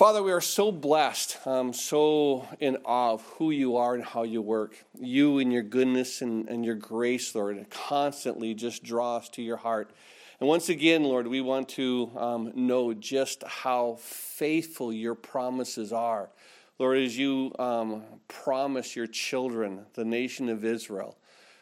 Father, we are so blessed, um, so in awe of who you are and how you work. You and your goodness and, and your grace, Lord, constantly just draw us to your heart. And once again, Lord, we want to um, know just how faithful your promises are. Lord, as you um, promise your children, the nation of Israel,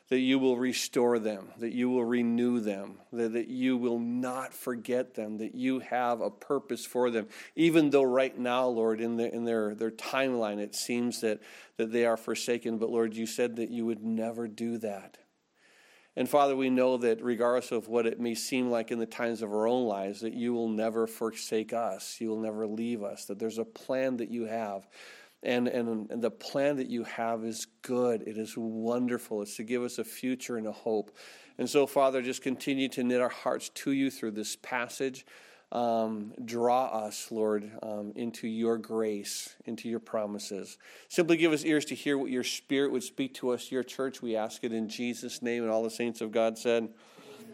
that you will restore them, that you will renew them, that, that you will not forget them, that you have a purpose for them. Even though right now, Lord, in, the, in their, their timeline, it seems that, that they are forsaken, but Lord, you said that you would never do that. And Father, we know that regardless of what it may seem like in the times of our own lives, that you will never forsake us. You will never leave us, that there's a plan that you have and, and, and the plan that you have is good. It is wonderful. It's to give us a future and a hope. And so, Father, just continue to knit our hearts to you through this passage. Um, draw us, Lord, um, into your grace, into your promises. Simply give us ears to hear what your Spirit would speak to us, your church. We ask it in Jesus' name. And all the saints of God said,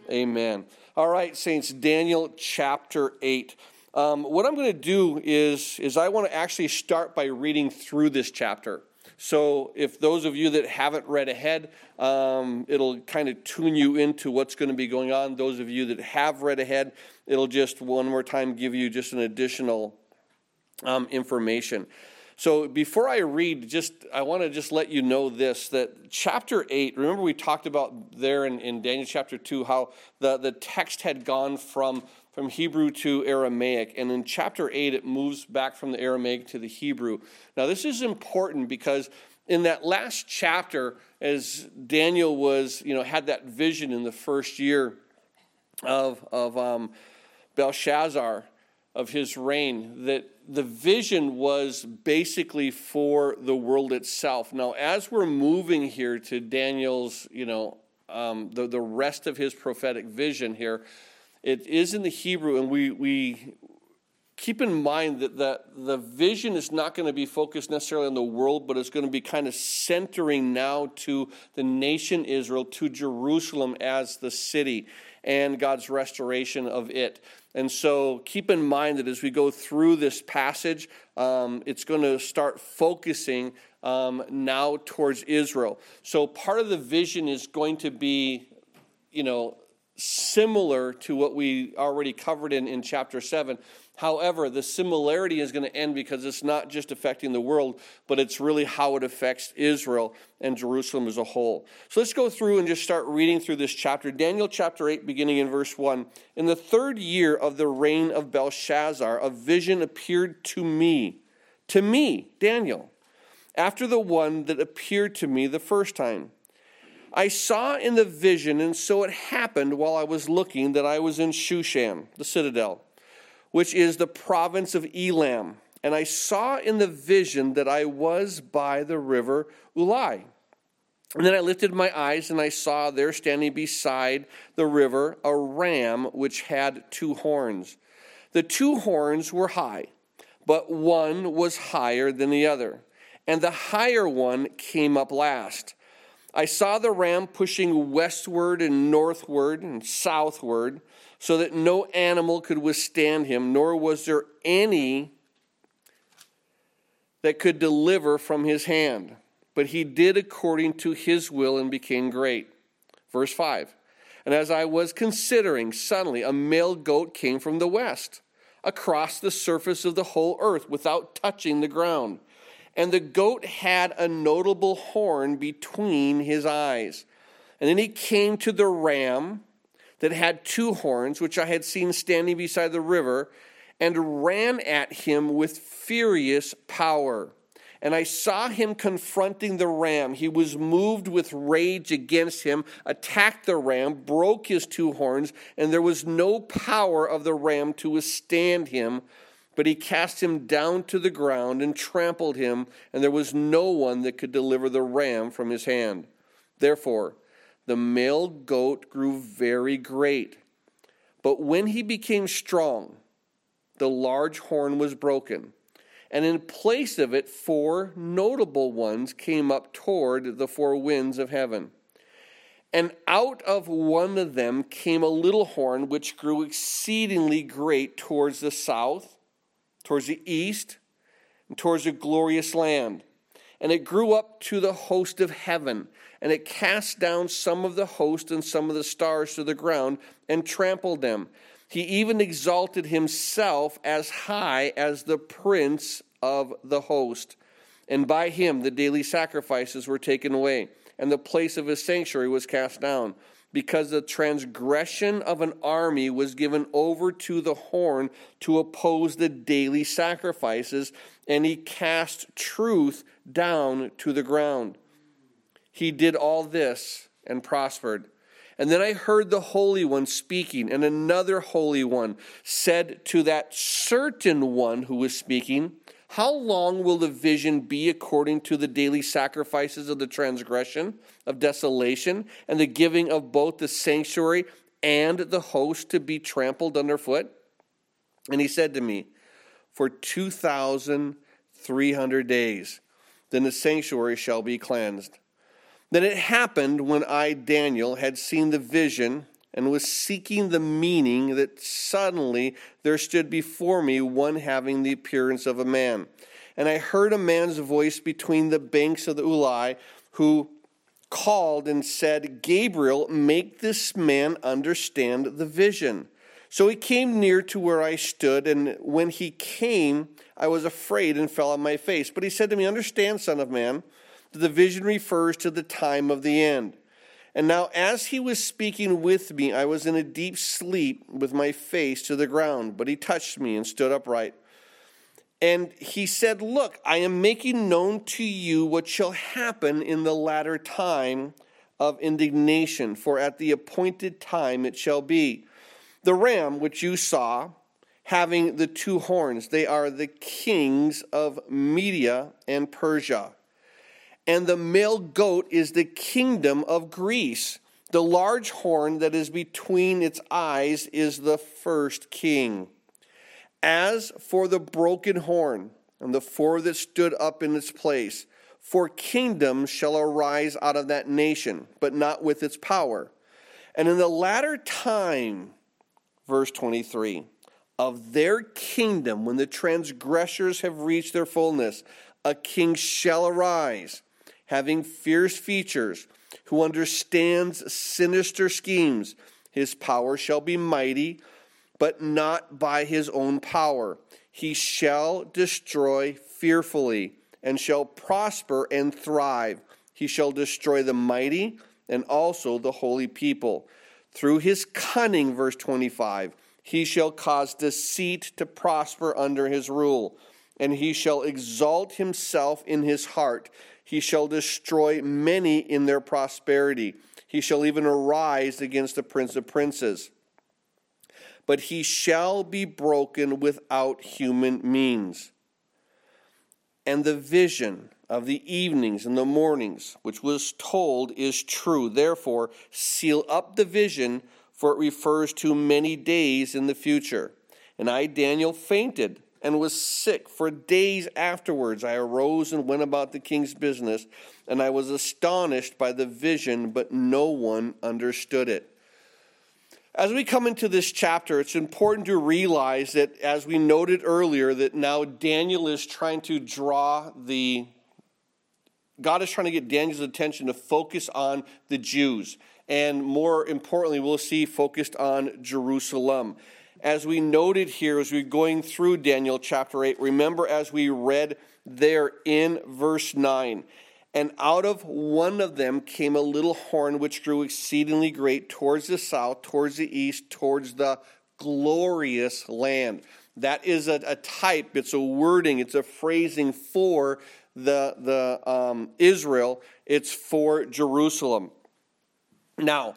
Amen. Amen. All right, saints, Daniel chapter 8. Um, what I'm going to do is, is I want to actually start by reading through this chapter. So, if those of you that haven't read ahead, um, it'll kind of tune you into what's going to be going on. Those of you that have read ahead, it'll just one more time give you just an additional um, information. So before I read, just I want to just let you know this that chapter eight. Remember we talked about there in, in Daniel chapter two how the, the text had gone from from Hebrew to Aramaic. And in chapter 8, it moves back from the Aramaic to the Hebrew. Now, this is important because in that last chapter, as Daniel was, you know, had that vision in the first year of, of um, Belshazzar, of his reign, that the vision was basically for the world itself. Now, as we're moving here to Daniel's, you know, um, the, the rest of his prophetic vision here, it is in the Hebrew, and we, we keep in mind that the, the vision is not going to be focused necessarily on the world, but it's going to be kind of centering now to the nation Israel, to Jerusalem as the city, and God's restoration of it. And so keep in mind that as we go through this passage, um, it's going to start focusing um, now towards Israel. So part of the vision is going to be, you know, similar to what we already covered in, in chapter 7. However, the similarity is going to end because it's not just affecting the world, but it's really how it affects Israel and Jerusalem as a whole. So let's go through and just start reading through this chapter. Daniel chapter 8, beginning in verse 1. In the third year of the reign of Belshazzar, a vision appeared to me, to me, Daniel, after the one that appeared to me the first time. I saw in the vision, and so it happened while I was looking, that I was in Shushan, the citadel, which is the province of Elam. And I saw in the vision that I was by the river Ulai. And then I lifted my eyes, and I saw there standing beside the river a ram which had two horns. The two horns were high, but one was higher than the other. And the higher one came up last. I saw the ram pushing westward and northward and southward so that no animal could withstand him, nor was there any that could deliver from his hand. But he did according to his will and became great. Verse 5 And as I was considering, suddenly a male goat came from the west across the surface of the whole earth without touching the ground and the goat had a notable horn between his eyes. And then he came to the ram that had two horns, which I had seen standing beside the river, and ran at him with furious power. And I saw him confronting the ram. He was moved with rage against him, attacked the ram, broke his two horns, and there was no power of the ram to withstand him but he cast him down to the ground and trampled him, and there was no one that could deliver the ram from his hand. Therefore, the male goat grew very great. But when he became strong, the large horn was broken, and in place of it, four notable ones came up toward the four winds of heaven. And out of one of them came a little horn which grew exceedingly great towards the south towards the east, and towards a glorious land. And it grew up to the host of heaven, and it cast down some of the host and some of the stars to the ground and trampled them. He even exalted himself as high as the prince of the host. And by him the daily sacrifices were taken away, and the place of his sanctuary was cast down because the transgression of an army was given over to the horn to oppose the daily sacrifices, and he cast truth down to the ground. He did all this and prospered. And then I heard the Holy One speaking, and another Holy One said to that certain one who was speaking, how long will the vision be according to the daily sacrifices of the transgression, of desolation, and the giving of both the sanctuary and the host to be trampled underfoot? And he said to me, For 2,300 days, then the sanctuary shall be cleansed. Then it happened when I, Daniel, had seen the vision and was seeking the meaning that suddenly there stood before me one having the appearance of a man. And I heard a man's voice between the banks of the Ulai who called and said, Gabriel, make this man understand the vision. So he came near to where I stood, and when he came, I was afraid and fell on my face. But he said to me, Understand, Son of Man, that the vision refers to the time of the end. And now, as he was speaking with me, I was in a deep sleep with my face to the ground. But he touched me and stood upright. And he said, Look, I am making known to you what shall happen in the latter time of indignation, for at the appointed time it shall be. The ram which you saw, having the two horns, they are the kings of Media and Persia and the male goat is the kingdom of Greece. The large horn that is between its eyes is the first king. As for the broken horn and the four that stood up in its place, four kingdoms shall arise out of that nation, but not with its power. And in the latter time, verse 23, of their kingdom, when the transgressors have reached their fullness, a king shall arise having fierce features, who understands sinister schemes. His power shall be mighty, but not by his own power. He shall destroy fearfully, and shall prosper and thrive. He shall destroy the mighty and also the holy people. Through his cunning, verse 25, he shall cause deceit to prosper under his rule, and he shall exalt himself in his heart he shall destroy many in their prosperity. He shall even arise against the prince of princes. But he shall be broken without human means. And the vision of the evenings and the mornings, which was told, is true. Therefore, seal up the vision, for it refers to many days in the future. And I, Daniel, fainted and was sick. For days afterwards, I arose and went about the king's business, and I was astonished by the vision, but no one understood it. As we come into this chapter, it's important to realize that, as we noted earlier, that now Daniel is trying to draw the God is trying to get Daniel's attention to focus on the Jews. And more importantly, we'll see focused on Jerusalem as we noted here as we're going through Daniel chapter 8, remember as we read there in verse 9, and out of one of them came a little horn which grew exceedingly great towards the south, towards the east, towards the glorious land. That is a, a type, it's a wording, it's a phrasing for the, the um, Israel, it's for Jerusalem. Now,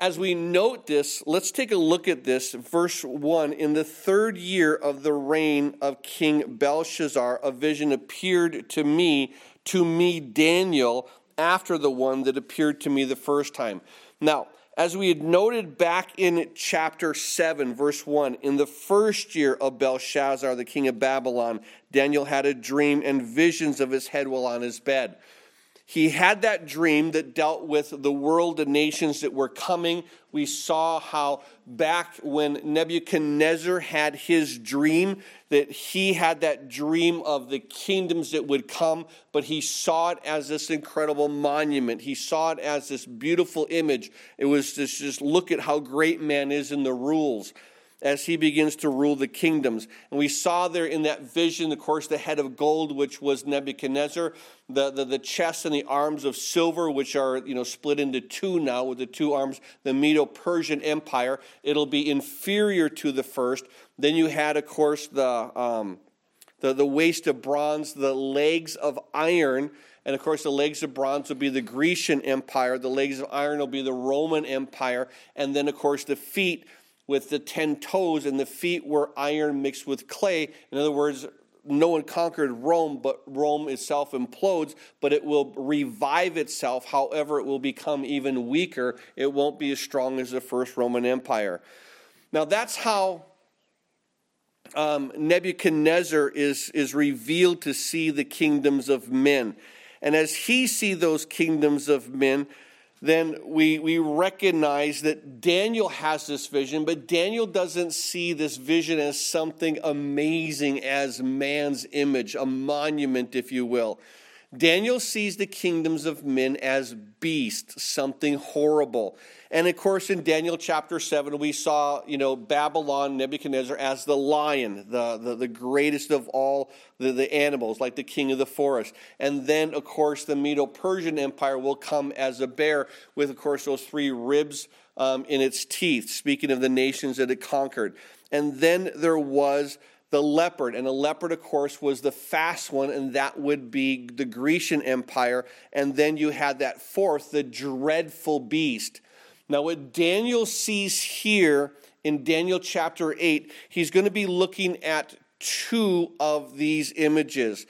as we note this, let's take a look at this. Verse 1 In the third year of the reign of King Belshazzar, a vision appeared to me, to me, Daniel, after the one that appeared to me the first time. Now, as we had noted back in chapter 7, verse 1, in the first year of Belshazzar, the king of Babylon, Daniel had a dream and visions of his head while on his bed. He had that dream that dealt with the world and nations that were coming. We saw how back when Nebuchadnezzar had his dream, that he had that dream of the kingdoms that would come, but he saw it as this incredible monument. He saw it as this beautiful image. It was just, just look at how great man is in the rules as he begins to rule the kingdoms. And we saw there in that vision, of course, the head of gold, which was Nebuchadnezzar, the, the, the chest and the arms of silver, which are you know split into two now with the two arms, the Medo Persian Empire. It'll be inferior to the first. Then you had, of course, the, um, the, the waist of bronze, the legs of iron. And of course, the legs of bronze will be the Grecian Empire. The legs of iron will be the Roman Empire. And then, of course, the feet with the ten toes, and the feet were iron mixed with clay. In other words, no one conquered Rome, but Rome itself implodes, but it will revive itself. However, it will become even weaker. It won't be as strong as the first Roman Empire. Now, that's how um, Nebuchadnezzar is, is revealed to see the kingdoms of men. And as he see those kingdoms of men, then we, we recognize that Daniel has this vision, but Daniel doesn't see this vision as something amazing as man's image, a monument, if you will. Daniel sees the kingdoms of men as beasts, something horrible. And of course, in Daniel chapter 7, we saw, you know, Babylon, Nebuchadnezzar, as the lion, the, the, the greatest of all the, the animals, like the king of the forest. And then, of course, the Medo Persian Empire will come as a bear, with, of course, those three ribs um, in its teeth, speaking of the nations that it conquered. And then there was the leopard. And the leopard, of course, was the fast one, and that would be the Grecian Empire. And then you had that fourth, the dreadful beast. Now, what Daniel sees here in Daniel chapter 8, he's going to be looking at two of these images.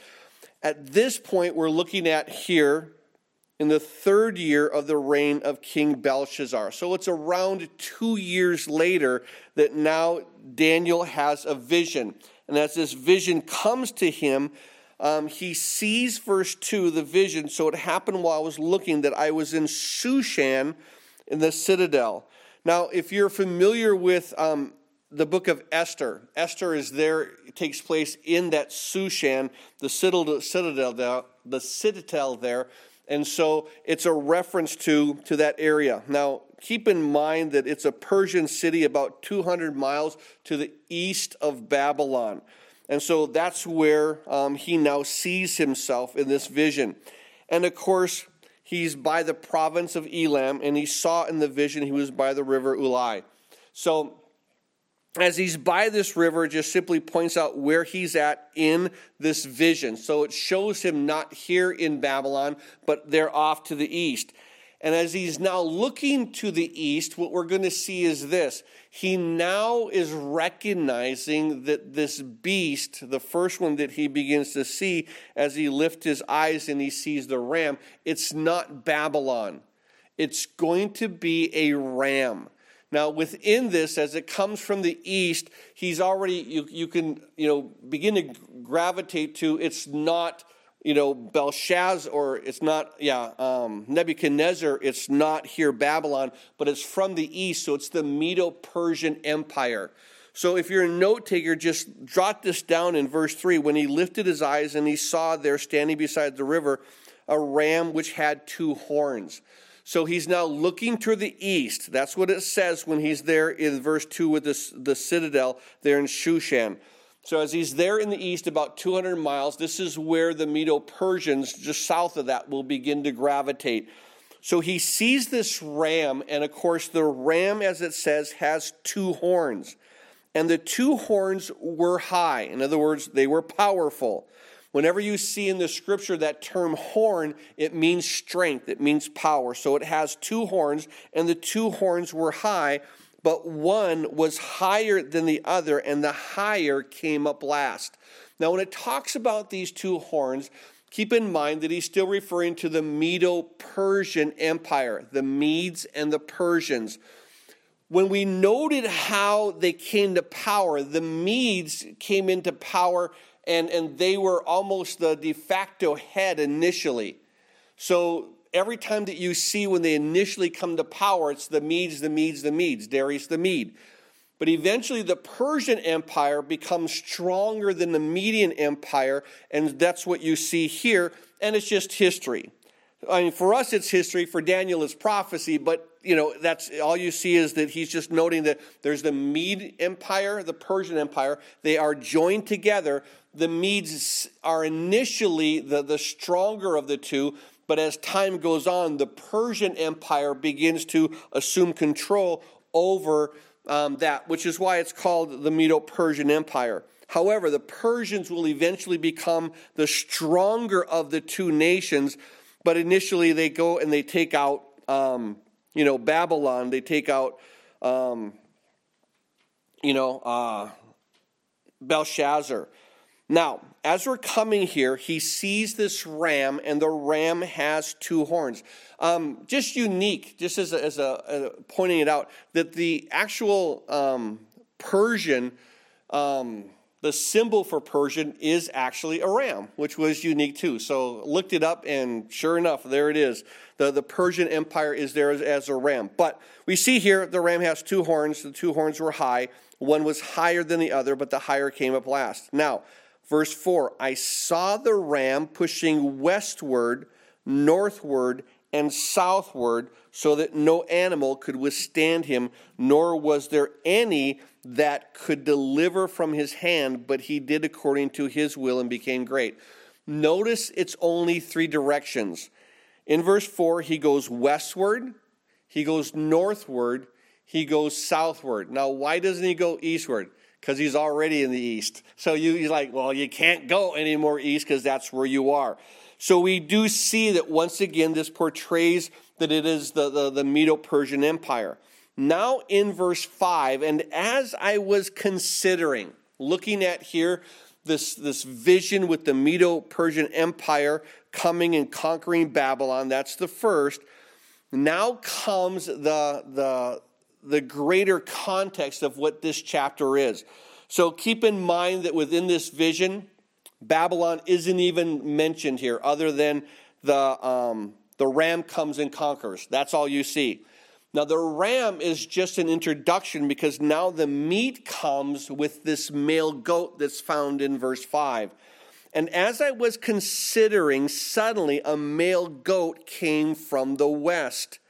At this point, we're looking at here in the third year of the reign of King Belshazzar. So it's around two years later that now Daniel has a vision. And as this vision comes to him, um, he sees verse 2, the vision. So it happened while I was looking that I was in Shushan in the citadel. Now, if you're familiar with um, the book of Esther, Esther is there, takes place in that Shushan, the citadel, the citadel there and so it's a reference to, to that area. Now, keep in mind that it's a Persian city about 200 miles to the east of Babylon. And so that's where um, he now sees himself in this vision. And of course, he's by the province of Elam, and he saw in the vision he was by the river Ulai. So as he's by this river, just simply points out where he's at in this vision. So it shows him not here in Babylon, but they're off to the east. And as he's now looking to the east, what we're going to see is this. He now is recognizing that this beast, the first one that he begins to see as he lifts his eyes and he sees the ram, it's not Babylon. It's going to be a ram. Now, within this, as it comes from the east, he's already, you, you can, you know, begin to gravitate to it's not, you know, Belshazzar or it's not, yeah, um, Nebuchadnezzar, it's not here Babylon, but it's from the east, so it's the Medo Persian Empire. So if you're a note taker, just jot this down in verse 3. When he lifted his eyes and he saw there standing beside the river a ram which had two horns. So he's now looking to the east. That's what it says when he's there in verse 2 with this, the citadel there in Shushan. So as he's there in the east, about 200 miles, this is where the Medo Persians, just south of that, will begin to gravitate. So he sees this ram, and of course, the ram, as it says, has two horns. And the two horns were high. In other words, they were powerful. Whenever you see in the scripture that term horn, it means strength, it means power. So it has two horns, and the two horns were high, but one was higher than the other, and the higher came up last. Now, when it talks about these two horns, keep in mind that he's still referring to the Medo Persian Empire, the Medes and the Persians. When we noted how they came to power, the Medes came into power and, and they were almost the de facto head initially. So every time that you see when they initially come to power, it's the Medes, the Medes, the Medes, Darius the Mede. But eventually, the Persian Empire becomes stronger than the Median Empire, and that's what you see here, and it's just history. I mean, for us, it's history. For Daniel, it's prophecy. But you know, that's all you see is that he's just noting that there's the Mede Empire, the Persian Empire. They are joined together. The Medes are initially the, the stronger of the two, but as time goes on, the Persian Empire begins to assume control over um, that, which is why it's called the Medo Persian Empire. However, the Persians will eventually become the stronger of the two nations, but initially they go and they take out, um, you know, Babylon, they take out, um, you know, uh, Belshazzar. Now, as we're coming here, he sees this ram, and the ram has two horns. Um, just unique, just as a, as a, pointing it out, that the actual um, Persian, um, the symbol for Persian is actually a ram, which was unique too. So looked it up, and sure enough, there it is. The, the Persian Empire is there as, as a ram. But we see here the ram has two horns. The two horns were high. One was higher than the other, but the higher came up last. Now, Verse 4 I saw the ram pushing westward, northward, and southward, so that no animal could withstand him, nor was there any that could deliver from his hand, but he did according to his will and became great. Notice it's only three directions. In verse 4, he goes westward, he goes northward, he goes southward. Now, why doesn't he go eastward? Because he's already in the east. So you, he's like, well, you can't go any more east because that's where you are. So we do see that once again, this portrays that it is the, the, the Medo Persian Empire. Now in verse 5, and as I was considering, looking at here, this, this vision with the Medo Persian Empire coming and conquering Babylon, that's the first. Now comes the, the, the greater context of what this chapter is. So keep in mind that within this vision, Babylon isn't even mentioned here, other than the, um, the ram comes and conquers. That's all you see. Now, the ram is just an introduction because now the meat comes with this male goat that's found in verse 5. And as I was considering, suddenly a male goat came from the west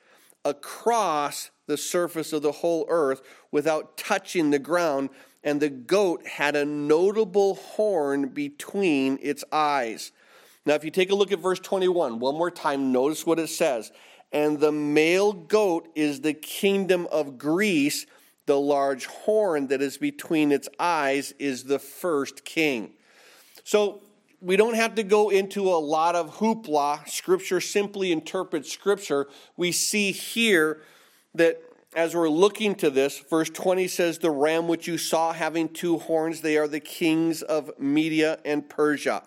across the surface of the whole earth without touching the ground, and the goat had a notable horn between its eyes. Now, if you take a look at verse 21, one more time, notice what it says. And the male goat is the kingdom of Greece. The large horn that is between its eyes is the first king. So we don't have to go into a lot of hoopla. Scripture simply interprets Scripture. We see here that as we're looking to this, verse 20 says, The ram which you saw having two horns, they are the kings of Media and Persia.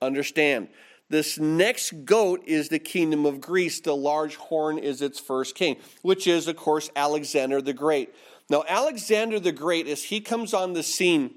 Understand, this next goat is the kingdom of Greece. The large horn is its first king, which is, of course, Alexander the Great. Now, Alexander the Great, as he comes on the scene,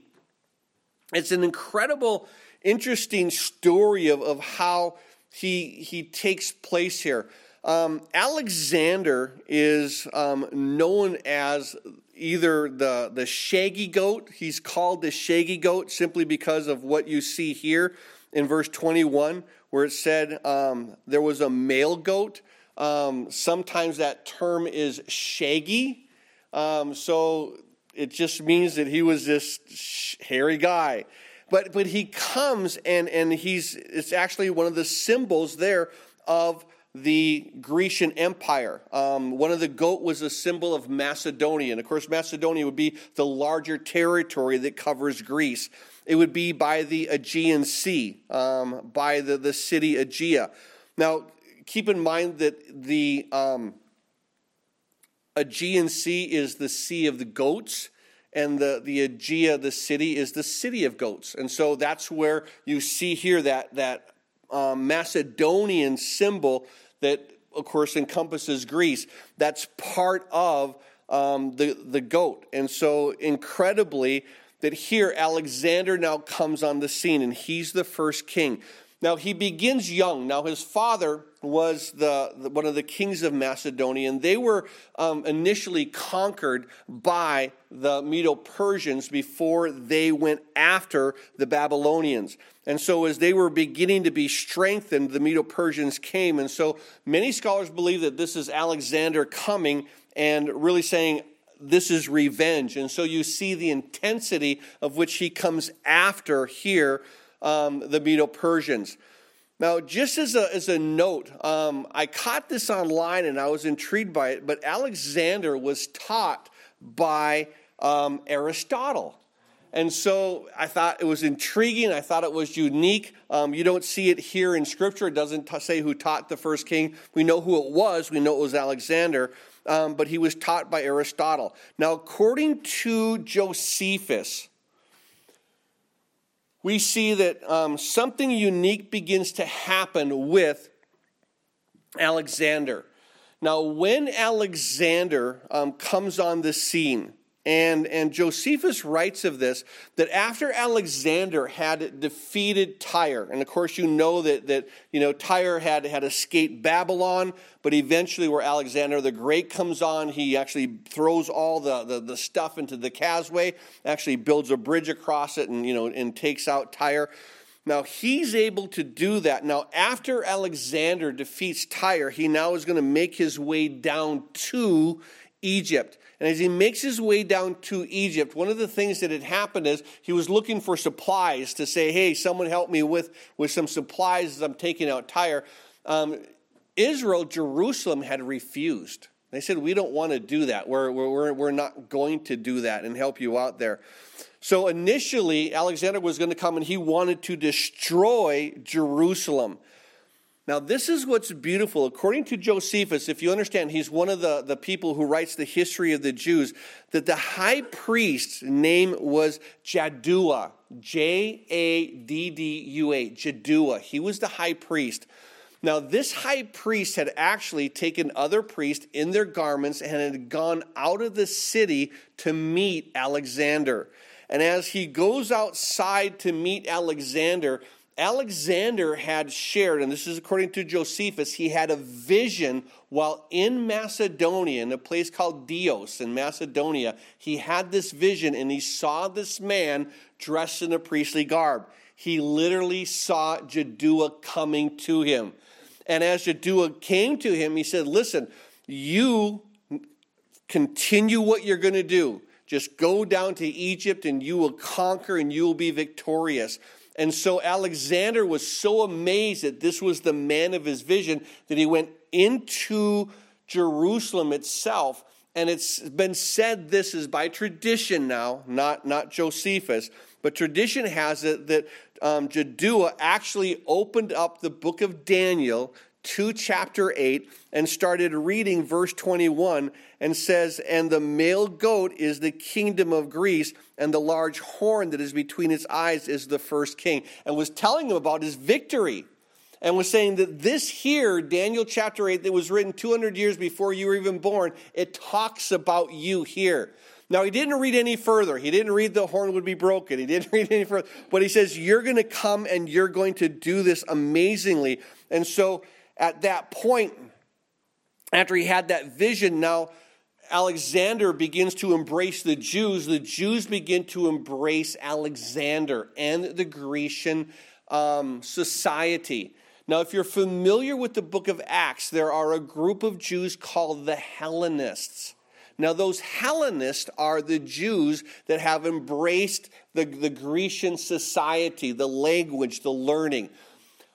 it's an incredible, interesting story of, of how he, he takes place here. Um, Alexander is um, known as either the, the shaggy goat, he's called the shaggy goat simply because of what you see here in verse 21, where it said um, there was a male goat. Um, sometimes that term is shaggy. Um, so it just means that he was this hairy guy. But, but he comes and, and he's, it's actually one of the symbols there of the Grecian Empire. Um, one of the goat was a symbol of Macedonia. And of course, Macedonia would be the larger territory that covers Greece. It would be by the Aegean Sea, um, by the, the city Aegea. Now, keep in mind that the um, Aegean Sea is the sea of the goats and the, the Aegea, the city, is the city of goats. And so that's where you see here that, that um, Macedonian symbol that, of course, encompasses Greece. That's part of um, the, the goat. And so, incredibly, that here Alexander now comes on the scene and he's the first king. Now, he begins young. Now, his father was the, the one of the kings of Macedonia, and they were um, initially conquered by the Medo Persians before they went after the Babylonians. And so, as they were beginning to be strengthened, the Medo Persians came. And so, many scholars believe that this is Alexander coming and really saying, this is revenge. And so you see the intensity of which he comes after here um, the Medo Persians. Now, just as a, as a note, um, I caught this online and I was intrigued by it, but Alexander was taught by um, Aristotle. And so I thought it was intriguing. I thought it was unique. Um, you don't see it here in Scripture. It doesn't t- say who taught the first king. We know who it was. We know it was Alexander, um, but he was taught by Aristotle. Now, according to Josephus, we see that um, something unique begins to happen with Alexander. Now, when Alexander um, comes on the scene, and, and Josephus writes of this that after Alexander had defeated Tyre, and of course you know that, that you know, Tyre had, had escaped Babylon, but eventually where Alexander the Great comes on, he actually throws all the, the, the stuff into the causeway, actually builds a bridge across it and, you know, and takes out Tyre. Now he's able to do that. Now, after Alexander defeats Tyre, he now is going to make his way down to Egypt. And as he makes his way down to Egypt, one of the things that had happened is he was looking for supplies to say, hey, someone help me with, with some supplies as I'm taking out Tyre. Um, Israel, Jerusalem, had refused. They said, we don't want to do that. We're, we're, we're not going to do that and help you out there. So initially, Alexander was going to come and he wanted to destroy Jerusalem. Now, this is what's beautiful. According to Josephus, if you understand, he's one of the, the people who writes the history of the Jews, that the high priest's name was Jaddua, J A D D U A, Jaddua. He was the high priest. Now, this high priest had actually taken other priests in their garments and had gone out of the city to meet Alexander. And as he goes outside to meet Alexander, Alexander had shared, and this is according to Josephus, he had a vision while in Macedonia, in a place called Dios in Macedonia. He had this vision and he saw this man dressed in a priestly garb. He literally saw Jaddua coming to him. And as Jaddua came to him, he said, Listen, you continue what you're going to do. Just go down to Egypt and you will conquer and you will be victorious. And so Alexander was so amazed that this was the man of his vision that he went into Jerusalem itself. And it's been said this is by tradition now, not, not Josephus, but tradition has it that um, actually opened up the book of Daniel to chapter 8 and started reading verse 21 and says, And the male goat is the kingdom of Greece, and the large horn that is between its eyes is the first king. And was telling him about his victory. And was saying that this here, Daniel chapter 8, that was written 200 years before you were even born, it talks about you here. Now, he didn't read any further. He didn't read the horn would be broken. He didn't read any further. But he says, You're going to come and you're going to do this amazingly. And so at that point, after he had that vision, now Alexander begins to embrace the Jews. The Jews begin to embrace Alexander and the Grecian um, society. Now, if you're familiar with the book of Acts, there are a group of Jews called the Hellenists. Now, those Hellenists are the Jews that have embraced the, the Grecian society, the language, the learning.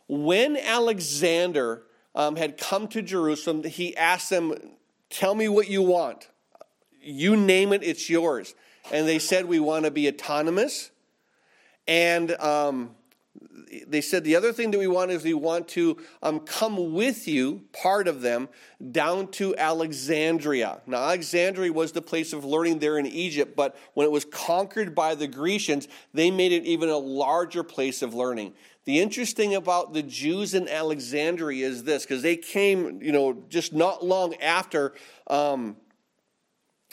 When Alexander um, had come to Jerusalem, he asked them, Tell me what you want. You name it, it's yours. And they said, We want to be autonomous. And um, they said the other thing that we want is we want to um, come with you, part of them, down to Alexandria. Now, Alexandria was the place of learning there in Egypt, but when it was conquered by the Grecians, they made it even a larger place of learning. The interesting about the Jews in Alexandria is this, because they came, you know, just not long after um,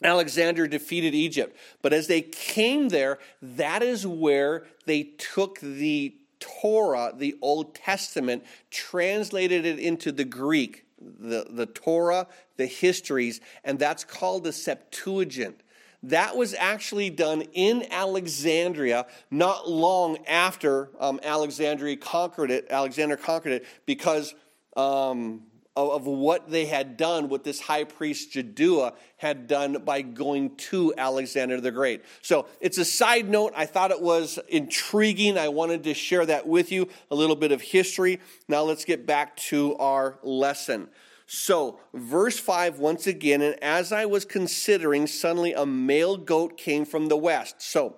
Alexander defeated Egypt. But as they came there, that is where they took the Torah, the Old Testament, translated it into the Greek, the, the Torah, the histories, and that's called the Septuagint. That was actually done in Alexandria not long after um, Alexandria conquered it. Alexander conquered it because um, of, of, what they had done, what this high priest Jaddua had done by going to Alexander the Great. So it's a side note. I thought it was intriguing. I wanted to share that with you, a little bit of history. Now let's get back to our lesson. So, verse 5 once again, and as I was considering, suddenly a male goat came from the west. So,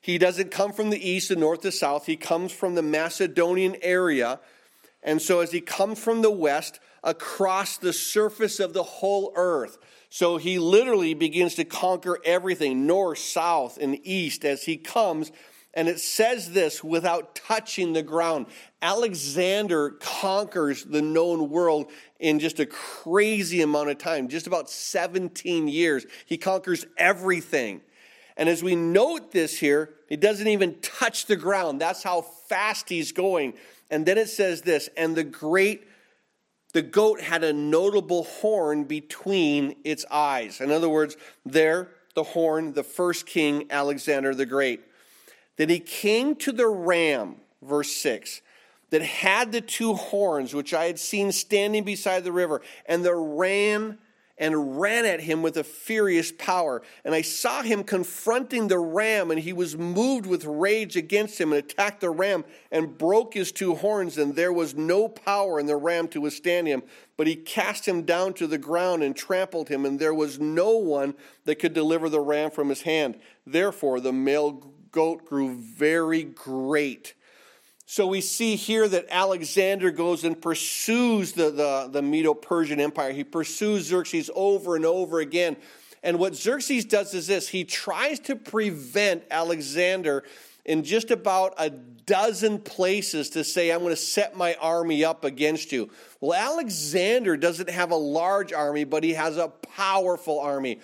he doesn't come from the east, the north, the south. He comes from the Macedonian area. And so, as he comes from the west, across the surface of the whole earth. So, he literally begins to conquer everything north, south, and east as he comes and it says this without touching the ground. Alexander conquers the known world in just a crazy amount of time, just about 17 years. He conquers everything. And as we note this here, he doesn't even touch the ground. That's how fast he's going. And then it says this, and the great the goat had a notable horn between its eyes. In other words, there, the horn, the first king, Alexander the Great. Then he came to the ram, verse 6, that had the two horns, which I had seen standing beside the river, and the ram and ran at him with a furious power. And I saw him confronting the ram, and he was moved with rage against him and attacked the ram and broke his two horns. And there was no power in the ram to withstand him. But he cast him down to the ground and trampled him, and there was no one that could deliver the ram from his hand. Therefore, the male goat grew very great. So we see here that Alexander goes and pursues the, the, the Medo Persian Empire. He pursues Xerxes over and over again. And what Xerxes does is this he tries to prevent Alexander in just about a dozen places to say, I'm going to set my army up against you. Well, Alexander doesn't have a large army, but he has a powerful army.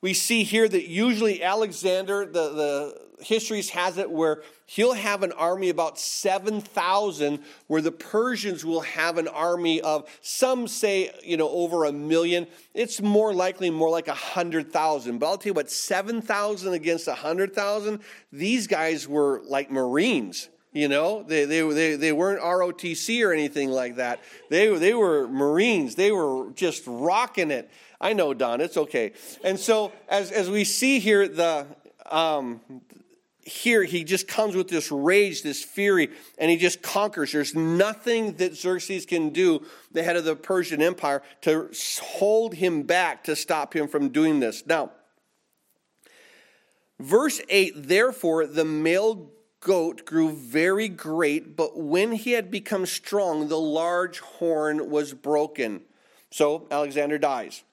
We see here that usually Alexander, the, the histories has it where he'll have an army about 7,000, where the Persians will have an army of some say, you know, over a million. It's more likely more like 100,000. But I'll tell you what, 7,000 against 100,000, these guys were like Marines. You know, they, they, they, they weren't ROTC or anything like that. They, they were Marines. They were just rocking it. I know, Don, it's okay. And so, as, as we see here, the, um, here he just comes with this rage, this fury, and he just conquers. There's nothing that Xerxes can do, the head of the Persian Empire, to hold him back, to stop him from doing this. Now, verse 8 therefore, the male goat grew very great, but when he had become strong, the large horn was broken. So Alexander dies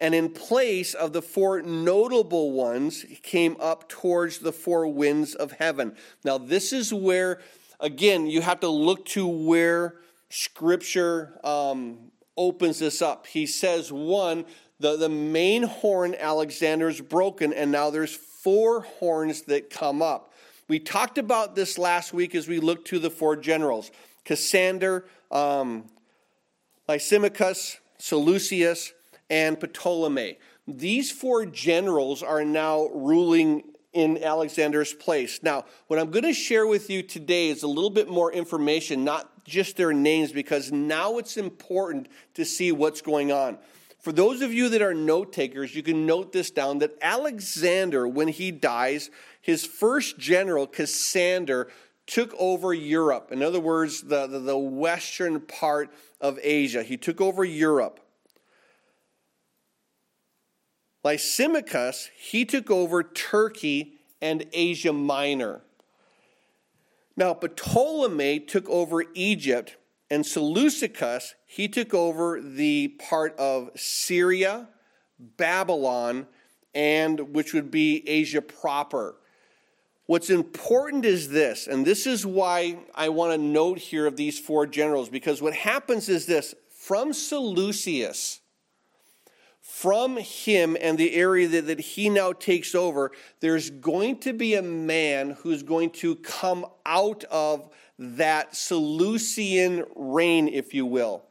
and in place of the four notable ones came up towards the four winds of heaven. Now, this is where, again, you have to look to where Scripture um, opens this up. He says, one, the, the main horn, Alexander, is broken, and now there's four horns that come up. We talked about this last week as we looked to the four generals Cassander, um, Lysimachus, Seleucus, and Ptolemy. These four generals are now ruling in Alexander's place. Now, what I'm going to share with you today is a little bit more information, not just their names, because now it's important to see what's going on. For those of you that are note takers, you can note this down that Alexander, when he dies, his first general, Cassander, took over Europe. In other words, the, the, the western part of Asia. He took over Europe. Lysimachus, he took over Turkey and Asia Minor. Now, Ptolemy took over Egypt, and Seleucus, he took over the part of Syria, Babylon, and which would be Asia proper. What's important is this, and this is why I want to note here of these four generals, because what happens is this from Seleucus, from him and the area that, that he now takes over, there's going to be a man who's going to come out of that Seleucian reign, if you will.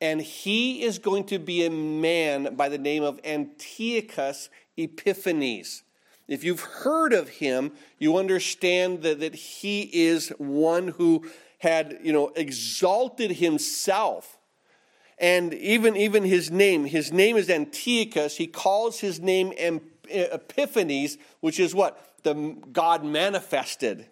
And he is going to be a man by the name of Antiochus Epiphanes. If you've heard of him, you understand that, that he is one who had, you know, exalted himself and even, even his name, his name is Antiochus. He calls his name Epiphanes, which is what? The God manifested.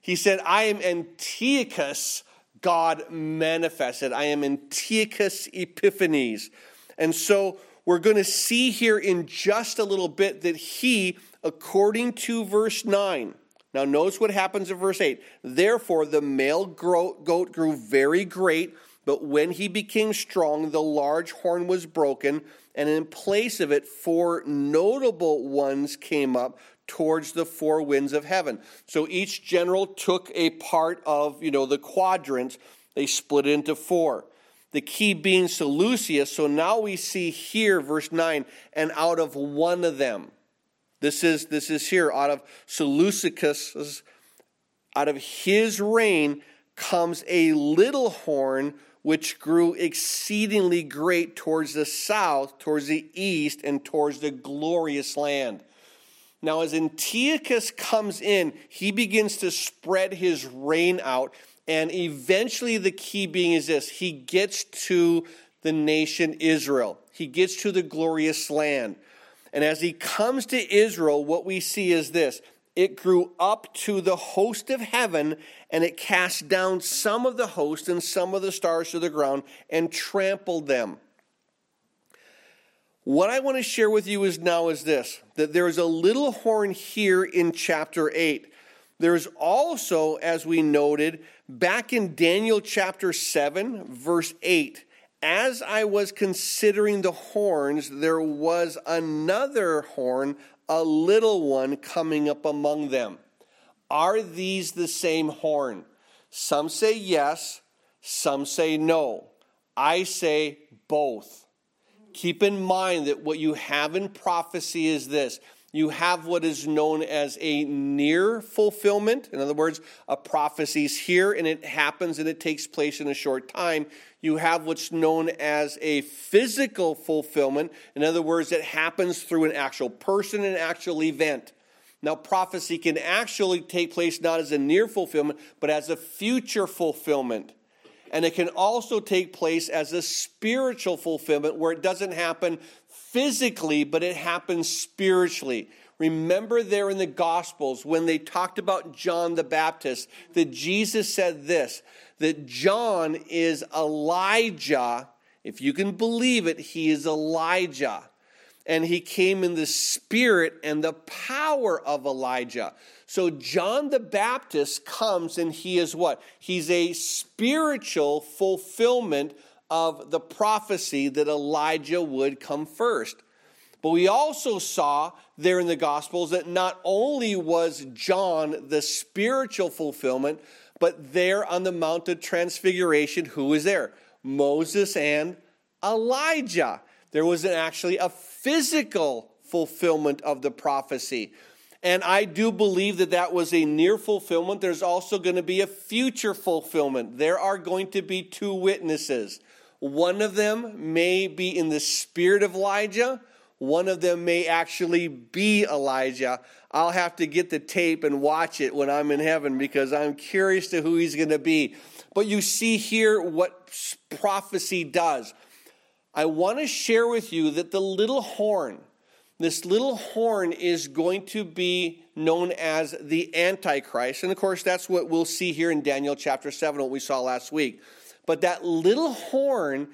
He said, I am Antiochus, God manifested. I am Antiochus Epiphanes. And so we're going to see here in just a little bit that he, according to verse 9, now notice what happens in verse 8. Therefore, the male goat grew very great but when he became strong, the large horn was broken, and in place of it, four notable ones came up towards the four winds of heaven. So each general took a part of, you know, the quadrant. They split it into four. The key being Seleucus. So now we see here, verse 9, and out of one of them. This is this is here, out of Seleucus, out of his reign comes a little horn which grew exceedingly great towards the south, towards the east, and towards the glorious land. Now, as Antiochus comes in, he begins to spread his reign out, and eventually the key being is this he gets to the nation Israel, he gets to the glorious land. And as he comes to Israel, what we see is this it grew up to the host of heaven, and it cast down some of the host and some of the stars to the ground and trampled them. What I want to share with you is now is this that there is a little horn here in chapter 8. There's also, as we noted, back in Daniel chapter 7, verse 8, as I was considering the horns, there was another horn a little one coming up among them. Are these the same horn? Some say yes, some say no. I say both. Keep in mind that what you have in prophecy is this you have what is known as a near fulfillment. In other words, a prophecy is here and it happens and it takes place in a short time. You have what's known as a physical fulfillment. In other words, it happens through an actual person, an actual event. Now, prophecy can actually take place not as a near fulfillment, but as a future fulfillment. And it can also take place as a spiritual fulfillment where it doesn't happen physically, but it happens spiritually. Remember there in the Gospels when they talked about John the Baptist, that Jesus said this that John is Elijah. If you can believe it, he is Elijah. And he came in the spirit and the power of Elijah. So John the Baptist comes and he is what? He's a spiritual fulfillment of the prophecy that Elijah would come first. But we also saw there in the Gospels that not only was John the spiritual fulfillment, but there on the Mount of Transfiguration, who was there? Moses and Elijah. There was actually a physical fulfillment of the prophecy. And I do believe that that was a near fulfillment. There's also going to be a future fulfillment. There are going to be two witnesses. One of them may be in the spirit of Elijah, one of them may actually be Elijah. I'll have to get the tape and watch it when I'm in heaven because I'm curious to who he's going to be. But you see here what prophecy does. I want to share with you that the little horn, this little horn is going to be known as the Antichrist. And of course, that's what we'll see here in Daniel chapter 7, what we saw last week. But that little horn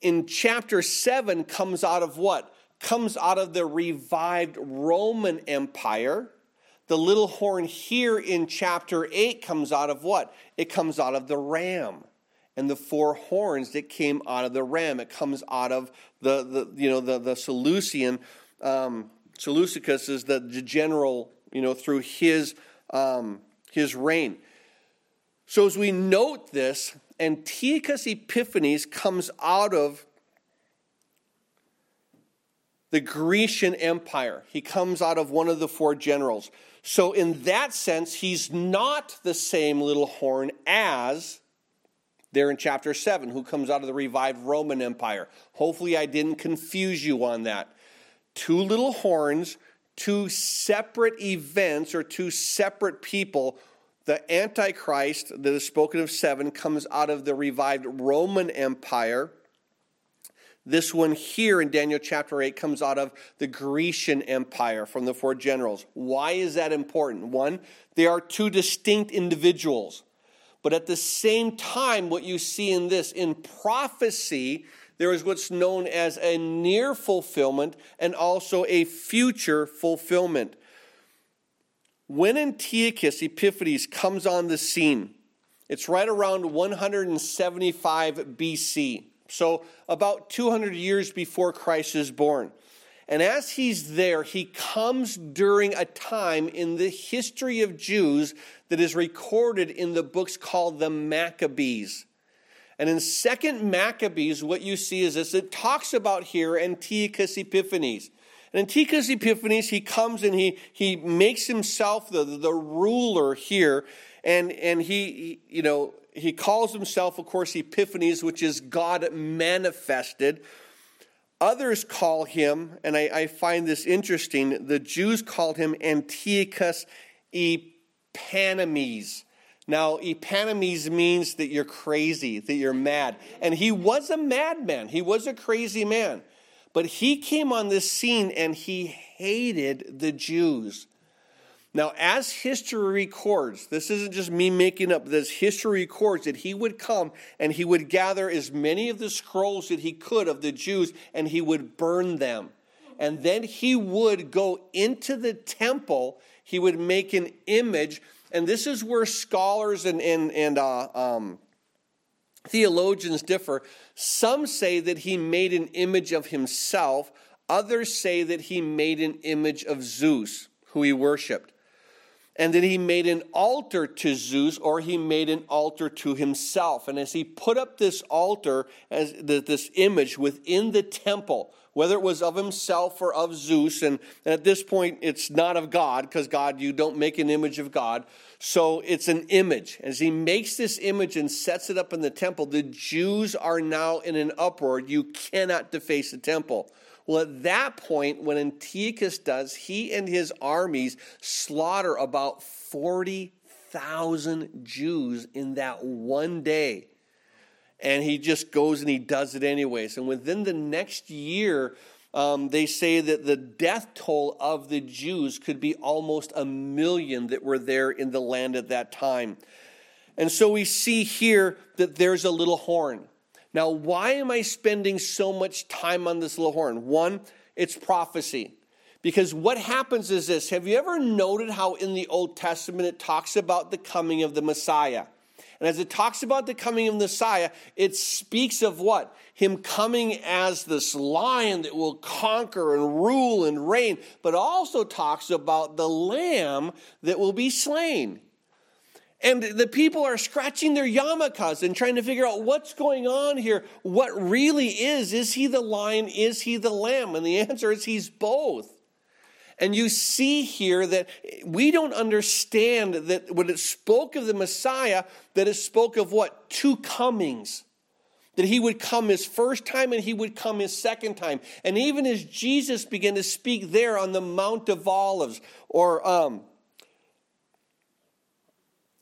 in chapter 7 comes out of what? Comes out of the revived Roman Empire. The little horn here in chapter 8 comes out of what? It comes out of the ram and the four horns that came out of the ram. It comes out of the, the you know, the, the Seleucian, um, Seleucus is the, the general, you know, through his, um, his reign. So as we note this, Antiochus Epiphanes comes out of the Grecian Empire. He comes out of one of the four generals. So, in that sense, he's not the same little horn as there in chapter 7, who comes out of the revived Roman Empire. Hopefully, I didn't confuse you on that. Two little horns, two separate events, or two separate people. The Antichrist that is spoken of seven comes out of the revived Roman Empire this one here in Daniel chapter 8 comes out of the Grecian Empire from the four generals. Why is that important? One, they are two distinct individuals. But at the same time, what you see in this, in prophecy, there is what's known as a near fulfillment and also a future fulfillment. When Antiochus Epiphanes comes on the scene, it's right around 175 BC. So, about 200 years before Christ is born. And as he's there, he comes during a time in the history of Jews that is recorded in the books called the Maccabees. And in Second Maccabees, what you see is this it talks about here Antiochus Epiphanes. And Antiochus Epiphanes, he comes and he, he makes himself the, the ruler here. And, and he, you know, he calls himself, of course, Epiphanes, which is God manifested. Others call him, and I, I, find this interesting, the Jews called him Antiochus Epanimes. Now, Epanimes means that you're crazy, that you're mad. And he was a madman, he was a crazy man. But he came on this scene and he hated the Jews. Now, as history records, this isn't just me making up, this history records that he would come and he would gather as many of the scrolls that he could of the Jews and he would burn them. And then he would go into the temple, he would make an image. And this is where scholars and, and, and uh, um, theologians differ. Some say that he made an image of himself, others say that he made an image of Zeus, who he worshiped and then he made an altar to Zeus or he made an altar to himself. And as he put up this altar, as this image within the temple, whether it was of himself or of Zeus, and at this point it's not of God, because God, you don't make an image of God. So it's an image. As he makes this image and sets it up in the temple, the Jews are now in an uproar. You cannot deface the temple. Well, at that point, when Antiochus does, he and his armies slaughter about 40,000 Jews in that one day. And he just goes and he does it anyways. And within the next year, um, they say that the death toll of the Jews could be almost a million that were there in the land at that time. And so we see here that there's a little horn. Now, why am I spending so much time on this little horn? One, it's prophecy. Because what happens is this have you ever noted how in the Old Testament it talks about the coming of the Messiah? And as it talks about the coming of Messiah, it speaks of what? Him coming as this lion that will conquer and rule and reign, but also talks about the lamb that will be slain. And the people are scratching their yarmulkes and trying to figure out what's going on here. What really is, is he the lion? Is he the lamb? And the answer is he's both. And you see here that we don't understand that when it spoke of the Messiah, that it spoke of what? Two comings. That he would come his first time and he would come his second time. And even as Jesus began to speak there on the Mount of Olives, or um,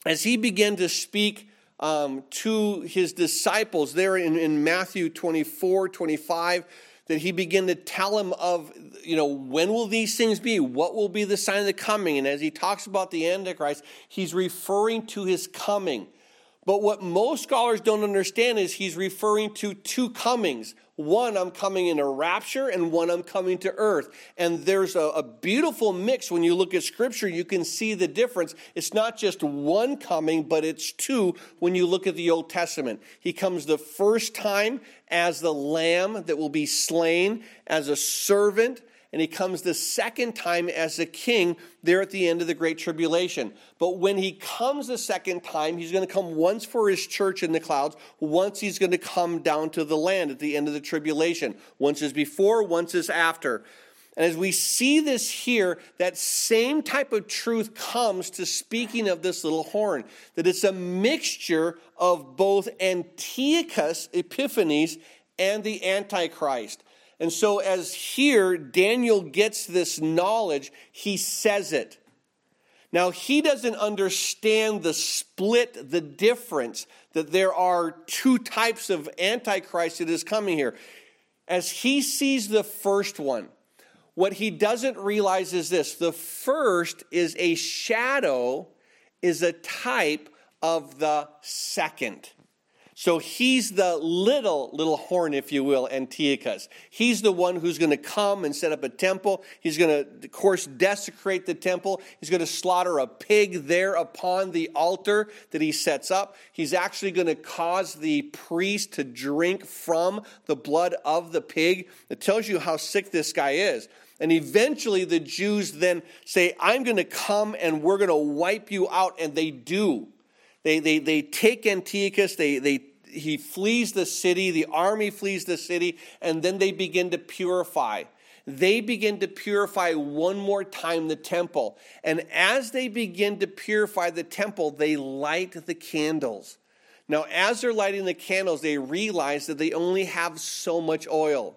as he began to speak um, to his disciples there in, in Matthew 24, 25, that he began to tell them of, you know, when will these things be? What will be the sign of the coming? And as he talks about the Antichrist, he's referring to his coming. But what most scholars don't understand is he's referring to two comings. One, I'm coming in a rapture, and one, I'm coming to earth. And there's a, a, beautiful mix when you look at scripture. You can see the difference. It's not just one coming, but it's two when you look at the Old Testament. He comes the first time as the lamb that will be slain, as a servant, and he comes the second time as a king there at the end of the Great Tribulation. But when he comes the second time, he's going to come once for his church in the clouds, once he's going to come down to the land at the end of the tribulation. Once is before, once is after. And as we see this here, that same type of truth comes to speaking of this little horn, that it's a mixture of both Antiochus Epiphanes and the Antichrist. And so, as here Daniel gets this knowledge, he says it. Now, he doesn't understand the split, the difference, that there are two types of Antichrist that is coming here. As he sees the first one, what he doesn't realize is this the first is a shadow, is a type of the second. So he's the little, little horn, if you will, Antiochus. He's the one who's going to come and set up a temple. He's going to, of course, desecrate the temple. He's going to slaughter a pig there upon the altar that he sets up. He's actually going to cause the priest to drink from the blood of the pig. It tells you how sick this guy is. And eventually the Jews then say, I'm going to come and we're going to wipe you out. And they do. They, they, they take Antiochus, they, they he flees the city, the army flees the city, and then they begin to purify. They begin to purify one more time the temple. And as they begin to purify the temple, they light the candles. Now, as they're lighting the candles, they realize that they only have so much oil.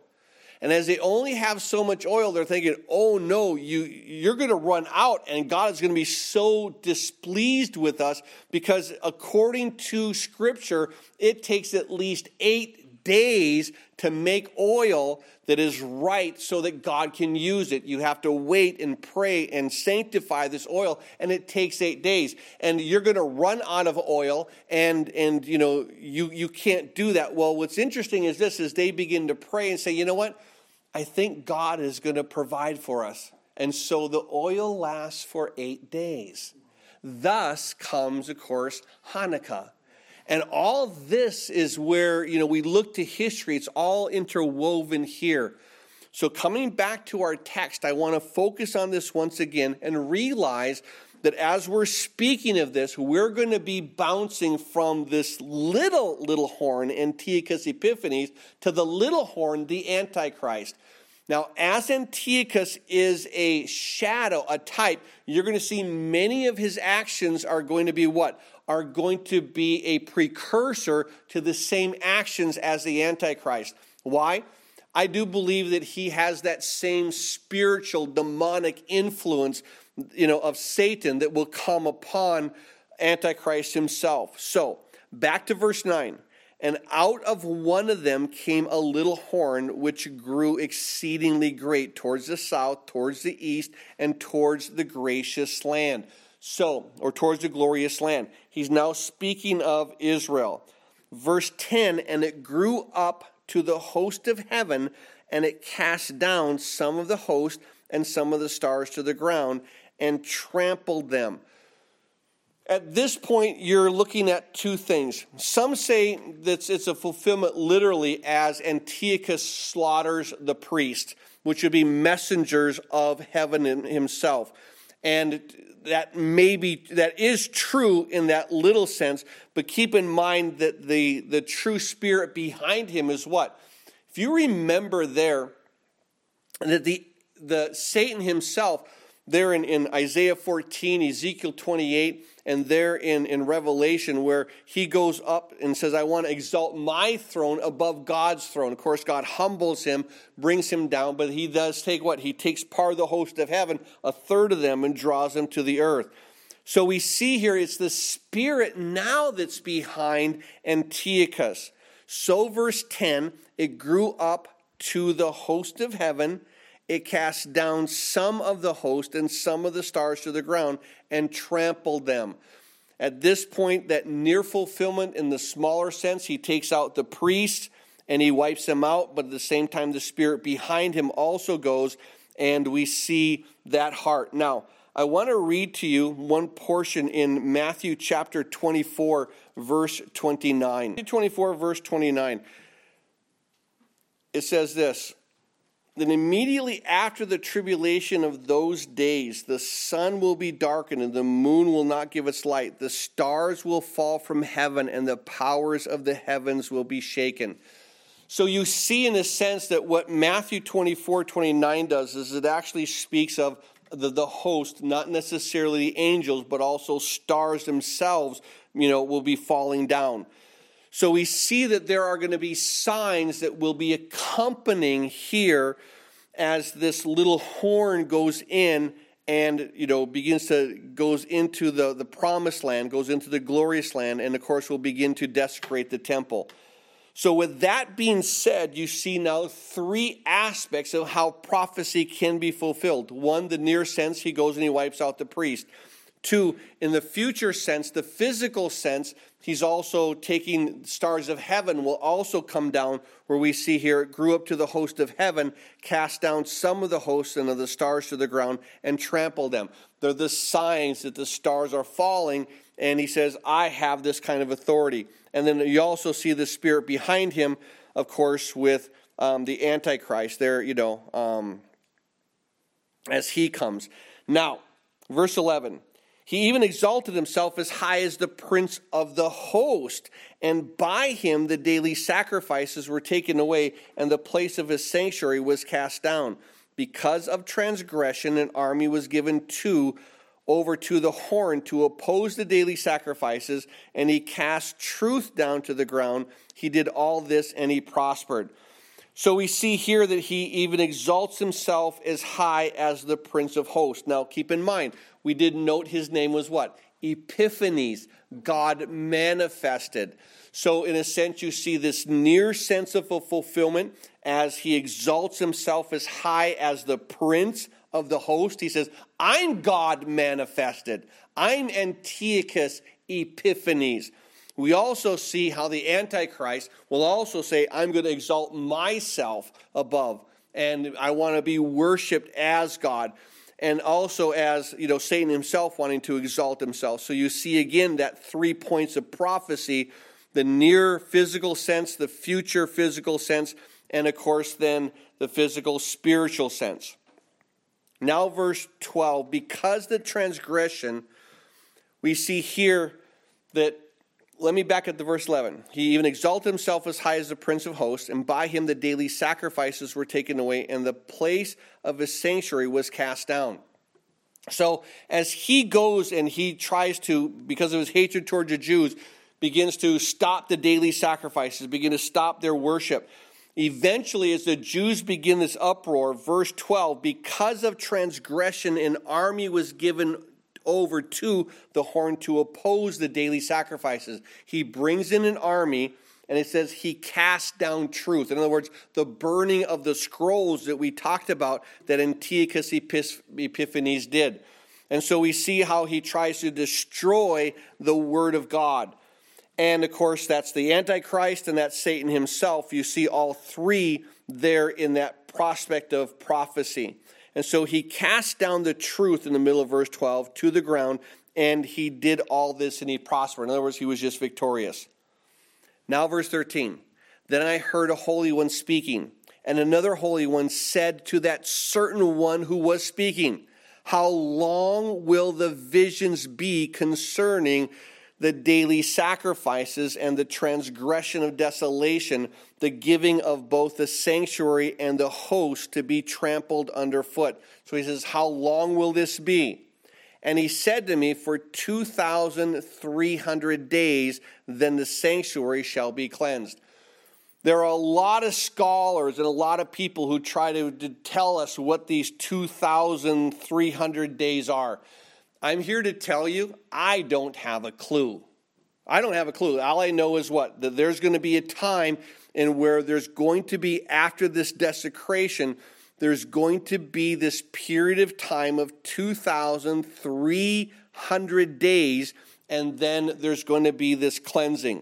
And as they only have so much oil, they're thinking, oh no, you, you're going to run out, and God is going to be so displeased with us because according to Scripture, it takes at least eight days to make oil that is right so that God can use it. You have to wait and pray and sanctify this oil, and it takes eight days. And you're going to run out of oil, and and you know you you can't do that. Well, what's interesting is this: is they begin to pray and say, you know what? I think God is going to provide for us. And so the oil lasts for eight days. Thus comes, of course, Hanukkah. And all this is where, you know, we look to history, it's all interwoven here. So, coming back to our text, I want to focus on this once again and realize that as we're speaking of this, we're going to be bouncing from this little, little horn, Antiochus Epiphanes, to the little horn, the Antichrist. Now, as Antiochus is a shadow, a type, you're going to see many of his actions are going to be what? Are going to be a precursor to the same actions as the Antichrist. Why? I do believe that he has that same spiritual demonic influence, you know, of Satan that will come upon Antichrist himself. So, back to verse 9. And out of one of them came a little horn, which grew exceedingly great towards the south, towards the east, and towards the gracious land. So, or towards the glorious land. He's now speaking of Israel. Verse 10 And it grew up to the host of heaven, and it cast down some of the host and some of the stars to the ground, and trampled them. At this point, you're looking at two things. Some say that it's a fulfillment literally as Antiochus slaughters the priest, which would be messengers of heaven himself. And that may be, that is true in that little sense, but keep in mind that the, the true spirit behind him is what? If you remember there, that the, the Satan himself, there in, in Isaiah 14, Ezekiel 28, and there in, in Revelation where he goes up and says, I want to exalt my throne above God's throne. Of course, God humbles him, brings him down, but he does take what? He takes part of the host of heaven, a third of them, and draws them to the earth. So we see here it's the spirit now that's behind Antiochus. So, verse 10, it grew up to the host of heaven it cast down some of the host and some of the stars to the ground and trampled them. At this point, that near fulfillment in the smaller sense, he takes out the priests and he wipes them out, but at the same time, the spirit behind him also goes, and we see that heart. Now, I want to read to you one portion in Matthew chapter 24, verse 29. 24, verse 29. It says this that immediately after the tribulation of those days, the sun will be darkened and the moon will not give its light. The stars will fall from heaven and the powers of the heavens will be shaken. So you see, in a sense, that what Matthew 24 29 does is it actually speaks of the, the host, not necessarily the angels, but also stars themselves, you know, will be falling down. So we see that there are going to be signs that will be accompanying here as this little horn goes in and you know begins to goes into the, the promised land goes into the glorious land and of course will begin to desecrate the temple. So with that being said you see now three aspects of how prophecy can be fulfilled. One the near sense he goes and he wipes out the priest Two, in the future sense, the physical sense, he's also taking stars of heaven will also come down, where we see here it grew up to the host of heaven, cast down some of the hosts and of the stars to the ground, and trample them. They're the signs that the stars are falling, and he says, I have this kind of authority. And then you also see the spirit behind him, of course, with um, the Antichrist there, you know, um, as he comes. Now, verse 11 he even exalted himself as high as the prince of the host, and by him the daily sacrifices were taken away, and the place of his sanctuary was cast down. Because of transgression, an army was given to over to the horn to oppose the daily sacrifices, and he cast truth down to the ground. He did all this and he prospered. So we see here that he even exalts himself as high as the Prince of Hosts. Now keep in mind, we did note his name was what? Epiphanes, God manifested. So, in a sense, you see this near sense of fulfillment as he exalts himself as high as the prince of the host. He says, I'm God manifested. I'm Antiochus Epiphanes. We also see how the Antichrist will also say, I'm going to exalt myself above, and I want to be worshiped as God. And also as, you know, Satan himself wanting to exalt himself. So you see again that three points of prophecy the near physical sense, the future physical sense, and of course, then the physical spiritual sense. Now, verse 12 because the transgression, we see here that let me back at the verse 11. He even exalted himself as high as the prince of hosts, and by him the daily sacrifices were taken away, and the place of his sanctuary was cast down. So, as he goes and he tries to, because of his hatred towards the Jews, begins to stop the daily sacrifices, begin to stop their worship. Eventually, as the Jews begin this uproar, verse 12, because of transgression, an army was given over to the horn to oppose the daily sacrifices. He brings in an army and it says he cast down truth. In other words, the burning of the scrolls that we talked about that Antiochus Epiphanes did. And so we see how he tries to destroy the word of God. And of course, that's the Antichrist and that's Satan himself. You see all three there in that prospect of prophecy. And so he cast down the truth in the middle of verse 12 to the ground, and he did all this and he prospered. In other words, he was just victorious. Now, verse 13. Then I heard a holy one speaking, and another holy one said to that certain one who was speaking, How long will the visions be concerning the daily sacrifices and the transgression of desolation, the giving of both the sanctuary and the host to be trampled underfoot. So he says, How long will this be? And he said to me, For 2,300 days, then the sanctuary shall be cleansed. There are a lot of scholars and a lot of people who try to, to tell us what these 2,300 days are. I'm here to tell you, I don't have a clue. I don't have a clue. All I know is what? That there's going to be a time in where there's going to be, after this desecration, there's going to be this period of time of 2,300 days, and then there's going to be this cleansing.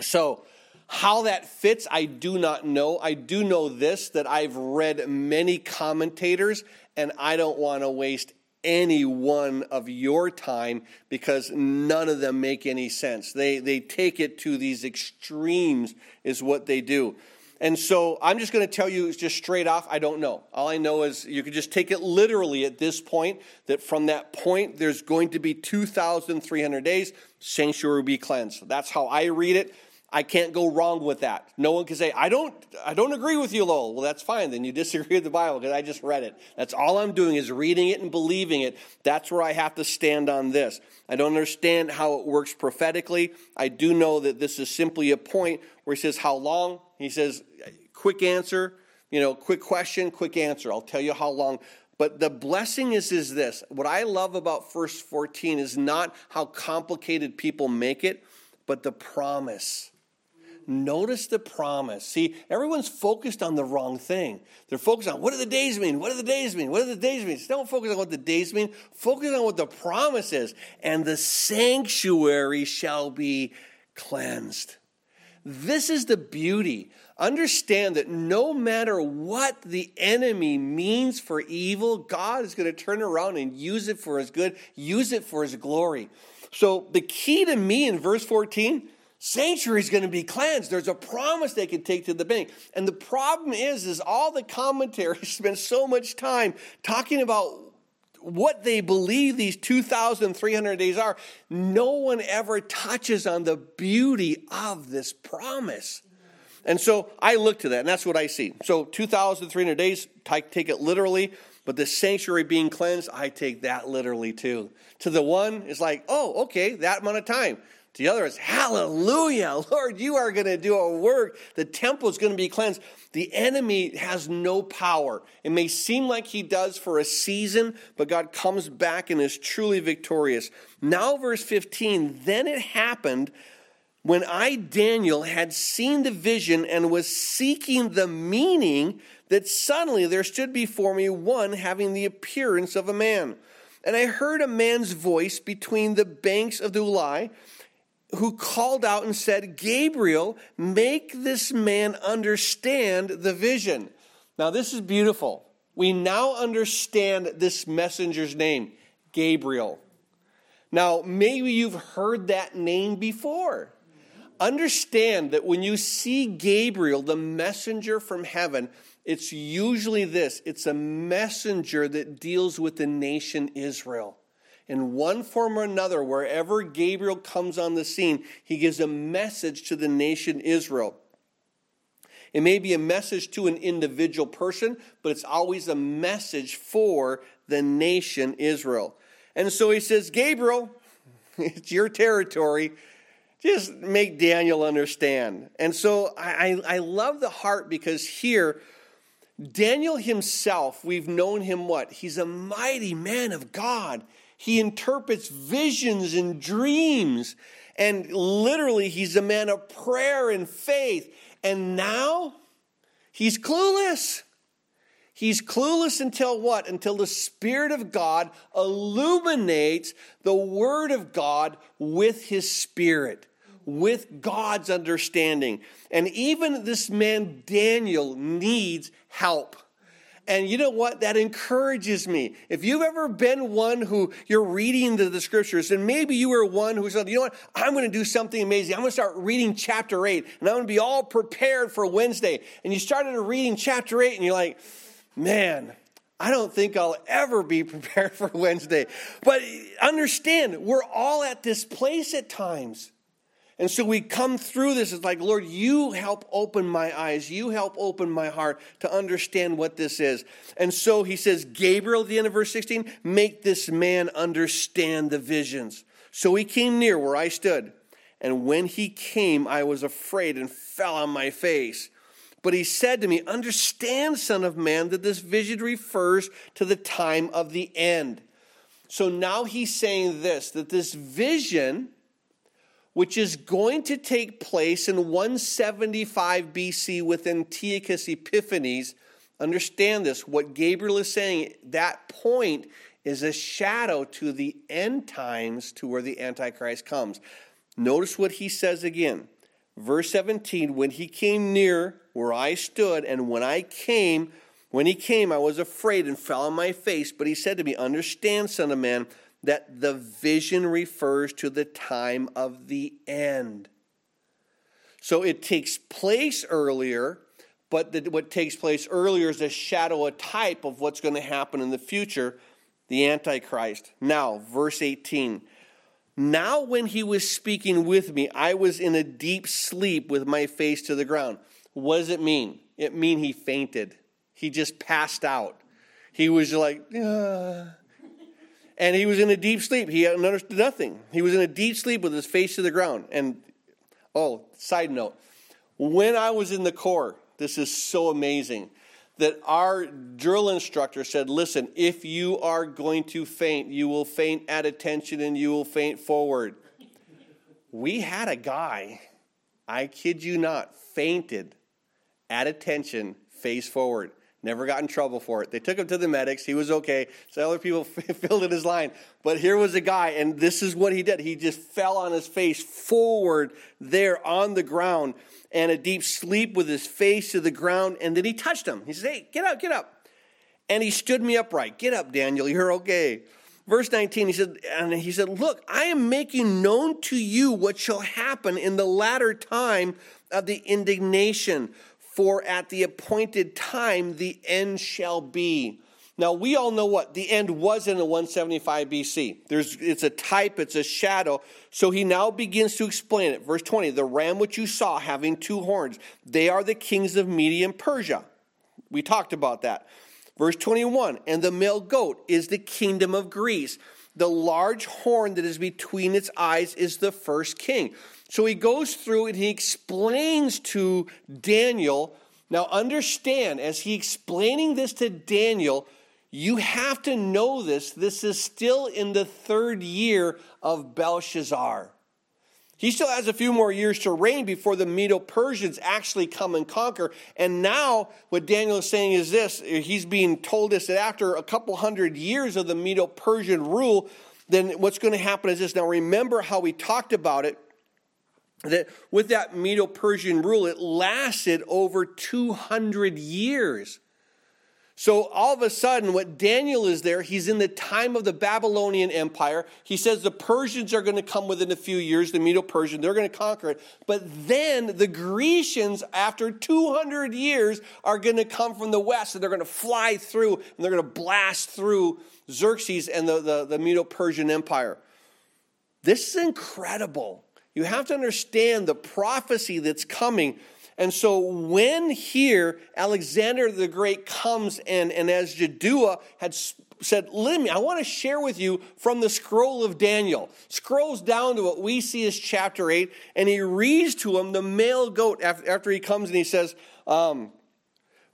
So, how that fits, I do not know. I do know this that I've read many commentators, and I don't want to waste any one of your time because none of them make any sense. They, they take it to these extremes, is what they do. And so I'm just going to tell you just straight off, I don't know. All I know is you can just take it literally at this point that from that point there's going to be 2,300 days, sanctuary will be cleansed. That's how I read it. I can't go wrong with that. No one can say, I don't, I don't agree with you, Lowell. Well, that's fine. Then you disagree with the Bible because I just read it. That's all I'm doing is reading it and believing it. That's where I have to stand on this. I don't understand how it works prophetically. I do know that this is simply a point where he says, How long? He says, Quick answer, you know, quick question, quick answer. I'll tell you how long. But the blessing is, is this. What I love about verse 14 is not how complicated people make it, but the promise notice the promise. See, everyone's focused on the wrong thing. They're focused on what do the days mean? What do the days mean? What do the days mean? Don't focus on what the days mean. Focus on what the promise is. And the sanctuary shall be cleansed. This is the beauty. Understand that no matter what the enemy means for evil, God is going to turn around and use it for his good, use it for his glory. So the key to me in verse 14 sanctuary is going to be cleansed. There's a promise they can take to the bank. And the problem is is all the commentaries spend so much time talking about what they believe these 2300 days are no one ever touches on the beauty of this promise. And so i look to that and that's what i see. So 2300 days take it literally but the sanctuary being cleansed i take that literally too. To the one it's like oh okay that amount of time the other is hallelujah lord you are going to do a work. The temple is going to be cleansed. The enemy has no power. It may seem like he does for a season but god comes back and is truly victorious. Now verse 15 then it happened when i daniel had seen the vision and was seeking the meaning that suddenly there stood before me one having the appearance of a man. And i heard a man's voice between the banks of the ulai who called out and said, Gabriel, make this man understand the vision. Now, this is beautiful. We now understand this messenger's name, Gabriel. Now, maybe you've heard that name before. Understand that when you see Gabriel, the messenger from heaven, it's usually this it's a messenger that deals with the nation Israel in one form or another, wherever Gabriel comes on the scene, he gives a message to the nation Israel. It may be a message to an individual person, but it's always a message for the nation Israel. And so he says, Gabriel, it's your territory. Just make Daniel understand. And so I, I love the heart because here, Daniel himself, we've known him what? He's a mighty man of God. He interprets visions and dreams. And literally, he's a man of prayer and faith. And now he's clueless. He's clueless until what? Until the Spirit of God illuminates the Word of God with His Spirit, with God's understanding. And even this man, Daniel, needs help. And you know what? That encourages me. If you've ever been one who you're reading the, the scriptures, and maybe you were one who said, you know what? I'm going to do something amazing. I'm going to start reading chapter 8, and I'm going to be all prepared for Wednesday. And you started reading chapter 8, and you're like, man, I don't think I'll ever be prepared for Wednesday. But understand, we're all at this place at times. And so we come through this. It's like, Lord, you help open my eyes. You help open my heart to understand what this is. And so he says, Gabriel, at the end of verse 16, make this man understand the visions. So he came near where I stood. And when he came, I was afraid and fell on my face. But he said to me, Understand, Son of Man, that this vision refers to the time of the end. So now he's saying this that this vision which is going to take place in 175 BC with Antiochus Epiphanes. Understand this. What Gabriel is saying, that point is a shadow to the end times to where the Antichrist comes. Notice what he says again. Verse 17 When he came near where I stood, and when I came, when he came, I was afraid and fell on my face. But he said to me, Understand, Son of Man, that the vision refers to the time of the end. So it takes place earlier, but the, what takes place earlier is a shadow, a type of what's going to happen in the future, the Antichrist. Now, verse 18. Now, when he was speaking with me, I was in a deep sleep with my face to the ground. What does it mean? It mean he fainted. He just passed out. He was like, uh, and he was in a deep sleep. He understood nothing. He was in a deep sleep with his face to the ground. And oh, side note, when I was in the Corps, this is so amazing that our drill instructor said, Listen, if you are going to faint, you will faint at attention and you will faint forward. We had a guy, I kid you not, fainted at attention, face forward. Never got in trouble for it. They took him to the medics. He was okay. So other people filled in his line. But here was a guy, and this is what he did. He just fell on his face forward there on the ground and a deep sleep with his face to the ground. And then he touched him. He said, Hey, get up, get up. And he stood me upright. Get up, Daniel. You're okay. Verse 19, he said, and he said, Look, I am making known to you what shall happen in the latter time of the indignation for at the appointed time the end shall be. Now, we all know what the end was in the 175 BC. There's, it's a type, it's a shadow. So he now begins to explain it. Verse 20 The ram which you saw having two horns, they are the kings of Media and Persia. We talked about that. Verse 21 And the male goat is the kingdom of Greece. The large horn that is between its eyes is the first king. So he goes through and he explains to Daniel. Now, understand, as he explaining this to Daniel, you have to know this. This is still in the third year of Belshazzar. He still has a few more years to reign before the Medo Persians actually come and conquer. And now, what Daniel is saying is this he's being told this that after a couple hundred years of the Medo Persian rule, then what's going to happen is this. Now, remember how we talked about it that with that Medo Persian rule, it lasted over 200 years. So all of a sudden, what Daniel is there, he's in the time of the Babylonian Empire. He says the Persians are going to come within a few years, the Medo Persian, they're going to conquer it. But then the Grecians, after 200 years, are going to come from the west and they're going to fly through and they're going to blast through Xerxes and the, the, the Medo Persian Empire. This is incredible. You have to understand the prophecy that's coming. And so when here Alexander the Great comes and, and as Jaddua had said, Let me, I want to share with you from the scroll of Daniel. Scrolls down to what we see as chapter 8, and he reads to him the male goat after, after he comes and he says, um,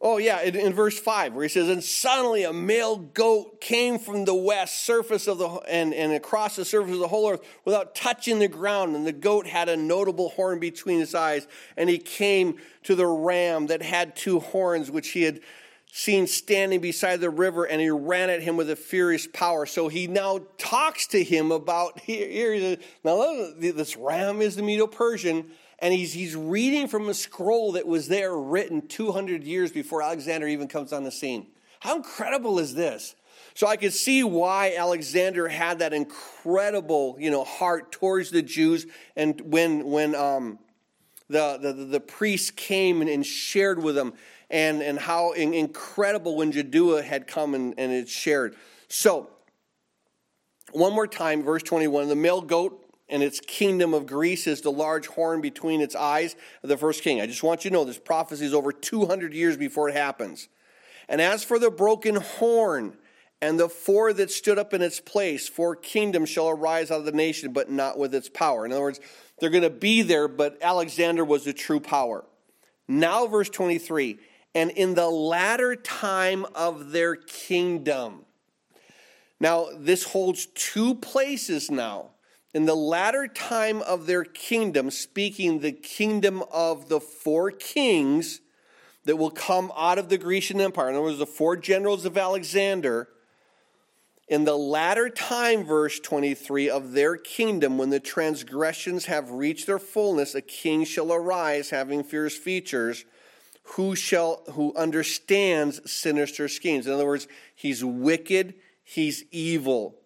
Oh, yeah, in, in, verse 5, where he says, And suddenly a male goat came from the west surface of the and, and across the surface of the whole earth without touching the ground. And the goat had a notable horn between his eyes. And he came to the ram that had two horns, which he had seen standing beside the river, and he ran at him with a furious power. So he now talks to him about here. here now, this ram is the Medo Persian and he's, he's reading from a scroll that was there written 200 years before Alexander even comes on the scene. How incredible is this? So I could see why Alexander had that incredible, you know, heart towards the Jews. And when when um, the, the the priests came and, and shared with them, and and how incredible when Jaddua had come and, and it shared. So one more time, verse 21, the male goat and its kingdom of Greece is the large horn between its eyes of the first king. I just want you to know this prophecy is over 200 years before it happens. And as for the broken horn and the four that stood up in its place, four kingdoms shall arise out of the nation, but not with its power. In other words, they're going to be there, but Alexander was the true power. Now, verse 23 and in the latter time of their kingdom. Now, this holds two places now in the latter time of their kingdom, speaking the kingdom of the four kings that will come out of the Grecian Empire. In other words, the four generals of Alexander. In the latter time, verse 23, of their kingdom, when the transgressions have reached their fullness, a king shall arise having fierce features who shall who understands sinister schemes. In other words, he's wicked, he's evil.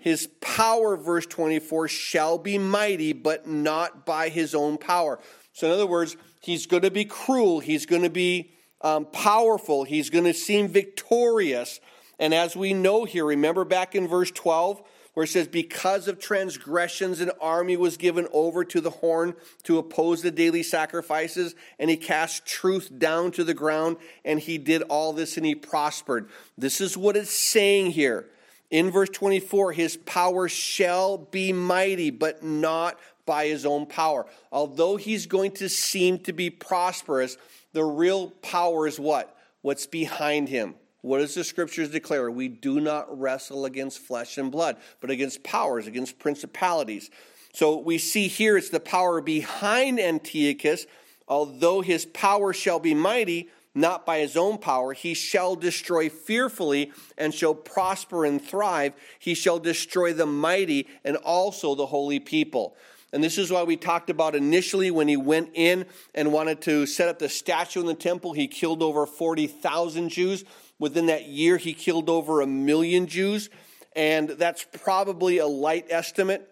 His power, verse 24, shall be mighty, but not by his own power. So, in other words, he's going to be cruel. He's going to be um, powerful. He's going to seem victorious. And as we know here, remember back in verse 12, where it says, Because of transgressions, an army was given over to the horn to oppose the daily sacrifices, and he cast truth down to the ground, and he did all this and he prospered. This is what it's saying here. In verse 24, his power shall be mighty, but not by his own power. Although he's going to seem to be prosperous, the real power is what? What's behind him. What does the scriptures declare? We do not wrestle against flesh and blood, but against powers, against principalities. So we see here it's the power behind Antiochus. Although his power shall be mighty, not by his own power, he shall destroy fearfully and shall prosper and thrive. He shall destroy the mighty and also the holy people. And this is why we talked about initially when he went in and wanted to set up the statue in the temple, he killed over 40,000 Jews. Within that year, he killed over a million Jews. And that's probably a light estimate.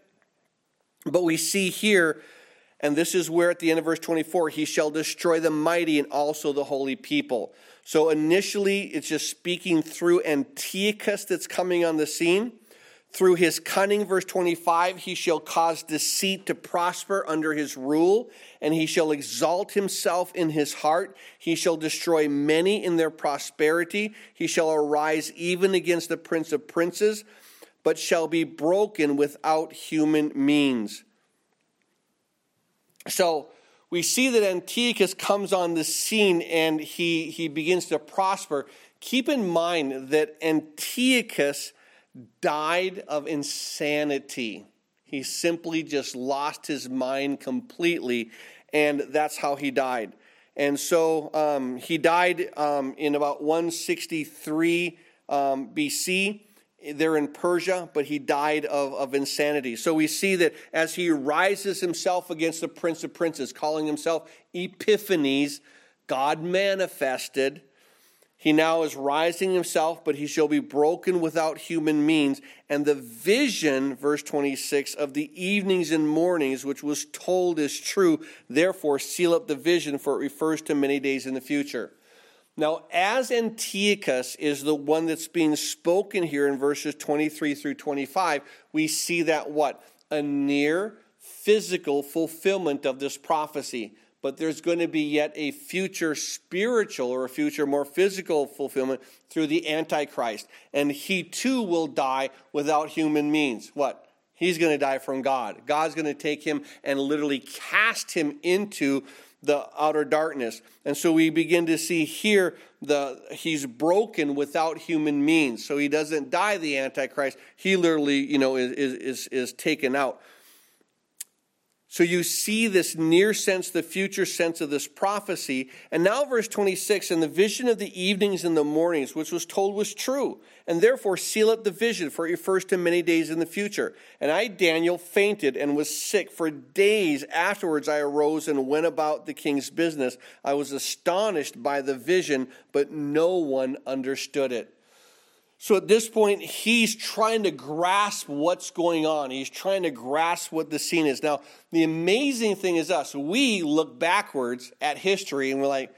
But we see here, and this is where at the end of verse 24, he shall destroy the mighty and also the holy people. So initially, it's just speaking through Antiochus that's coming on the scene. Through his cunning, verse 25, he shall cause deceit to prosper under his rule, and he shall exalt himself in his heart. He shall destroy many in their prosperity. He shall arise even against the prince of princes, but shall be broken without human means. So we see that Antiochus comes on the scene and he, he begins to prosper. Keep in mind that Antiochus died of insanity. He simply just lost his mind completely, and that's how he died. And so um, he died um, in about 163 um, BC there in Persia, but he died of, of insanity. So we see that as he rises himself against the Prince of Princes, calling himself Epiphanes, God manifested, he now is rising himself, but he shall be broken without human means. And the vision, verse 26, of the evenings and mornings, which was told is true. Therefore, seal up the vision, for it refers to many days in the future. Now, as Antiochus is the one that's being spoken here in verses 23 through 25, we see that what? A near physical fulfillment of this prophecy but there's going to be yet a future spiritual or a future more physical fulfillment through the Antichrist. And he too will die without human means. What? He's going to die from God. God's going to take him and literally cast him into the outer darkness. And so we begin to see here the he's broken without human means. So he doesn't die the Antichrist. He literally, you know, is, is, is taken out. So you see this near sense, the future sense of this prophecy. And now, verse 26 and the vision of the evenings and the mornings, which was told was true. And therefore, seal up the vision, for it refers to many days in the future. And I, Daniel, fainted and was sick. For days afterwards, I arose and went about the king's business. I was astonished by the vision, but no one understood it. So at this point, he's trying to grasp what's going on. He's trying to grasp what the scene is. Now, the amazing thing is us. We look backwards at history and we're like,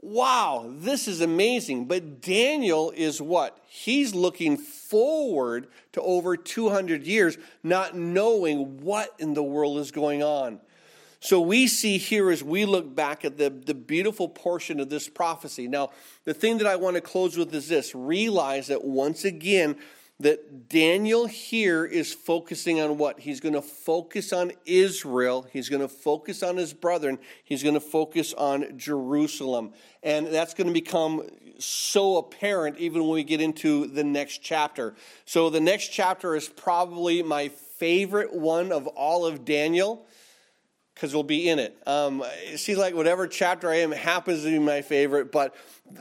wow, this is amazing. But Daniel is what? He's looking forward to over 200 years, not knowing what in the world is going on. So we see here as we look back at the, the beautiful portion of this prophecy. Now, the thing that I want to close with is this realize that once again, that Daniel here is focusing on what? He's going to focus on Israel. He's going to focus on his brethren. He's going to focus on Jerusalem. And that's going to become so apparent even when we get into the next chapter. So the next chapter is probably my favorite one of all of Daniel because we'll be in it. Um, it seems like whatever chapter I am happens to be my favorite, but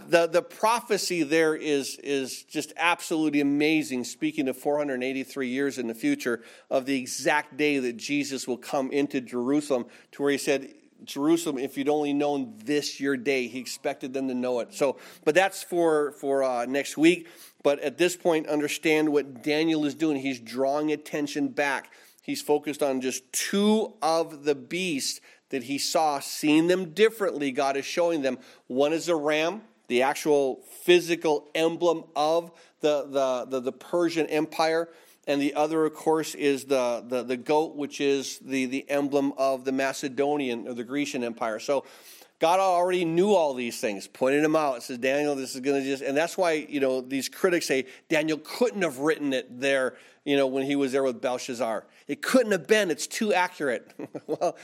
the, the prophecy there is, is just absolutely amazing, speaking of 483 years in the future of the exact day that Jesus will come into Jerusalem, to where he said, Jerusalem, if you'd only known this your day, he expected them to know it. So, but that's for for uh, next week. But at this point, understand what Daniel is doing. He's drawing attention back He's focused on just two of the beasts that he saw, seeing them differently, God is showing them. One is a ram, the actual physical emblem of the, the, the, the Persian Empire. And the other, of course, is the, the, the goat, which is the, the emblem of the Macedonian or the Grecian Empire. So God already knew all these things, pointed them out. It says, Daniel, this is going to just, and that's why, you know, these critics say Daniel couldn't have written it there, you know, when he was there with Belshazzar. It couldn't have been, it's too accurate. well,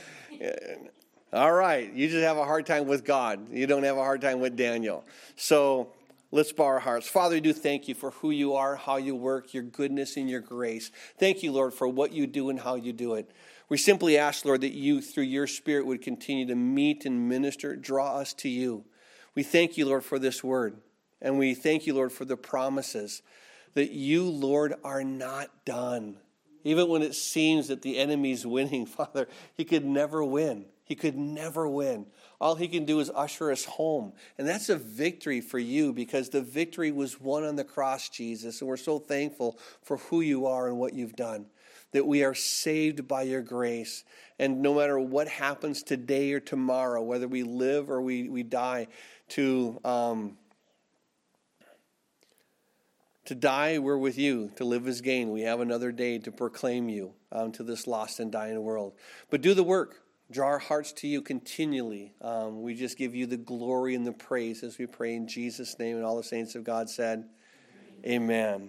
all right, you just have a hard time with God. You don't have a hard time with Daniel. So let's bow our hearts. Father, we do thank you for who you are, how you work, your goodness and your grace. Thank you, Lord, for what you do and how you do it. We simply ask, Lord, that you, through your Spirit, would continue to meet and minister, draw us to you. We thank you, Lord, for this word. And we thank you, Lord, for the promises that you, Lord, are not done. Even when it seems that the enemy's winning, Father, he could never win. He could never win. All he can do is usher us home. And that's a victory for you because the victory was won on the cross, Jesus. And we're so thankful for who you are and what you've done that we are saved by your grace. And no matter what happens today or tomorrow, whether we live or we, we die, to, um, to die, we're with you. To live is gain. We have another day to proclaim you um, to this lost and dying world. But do the work. Draw our hearts to you continually. Um, we just give you the glory and the praise as we pray in Jesus' name. And all the saints of God said, Amen. Amen.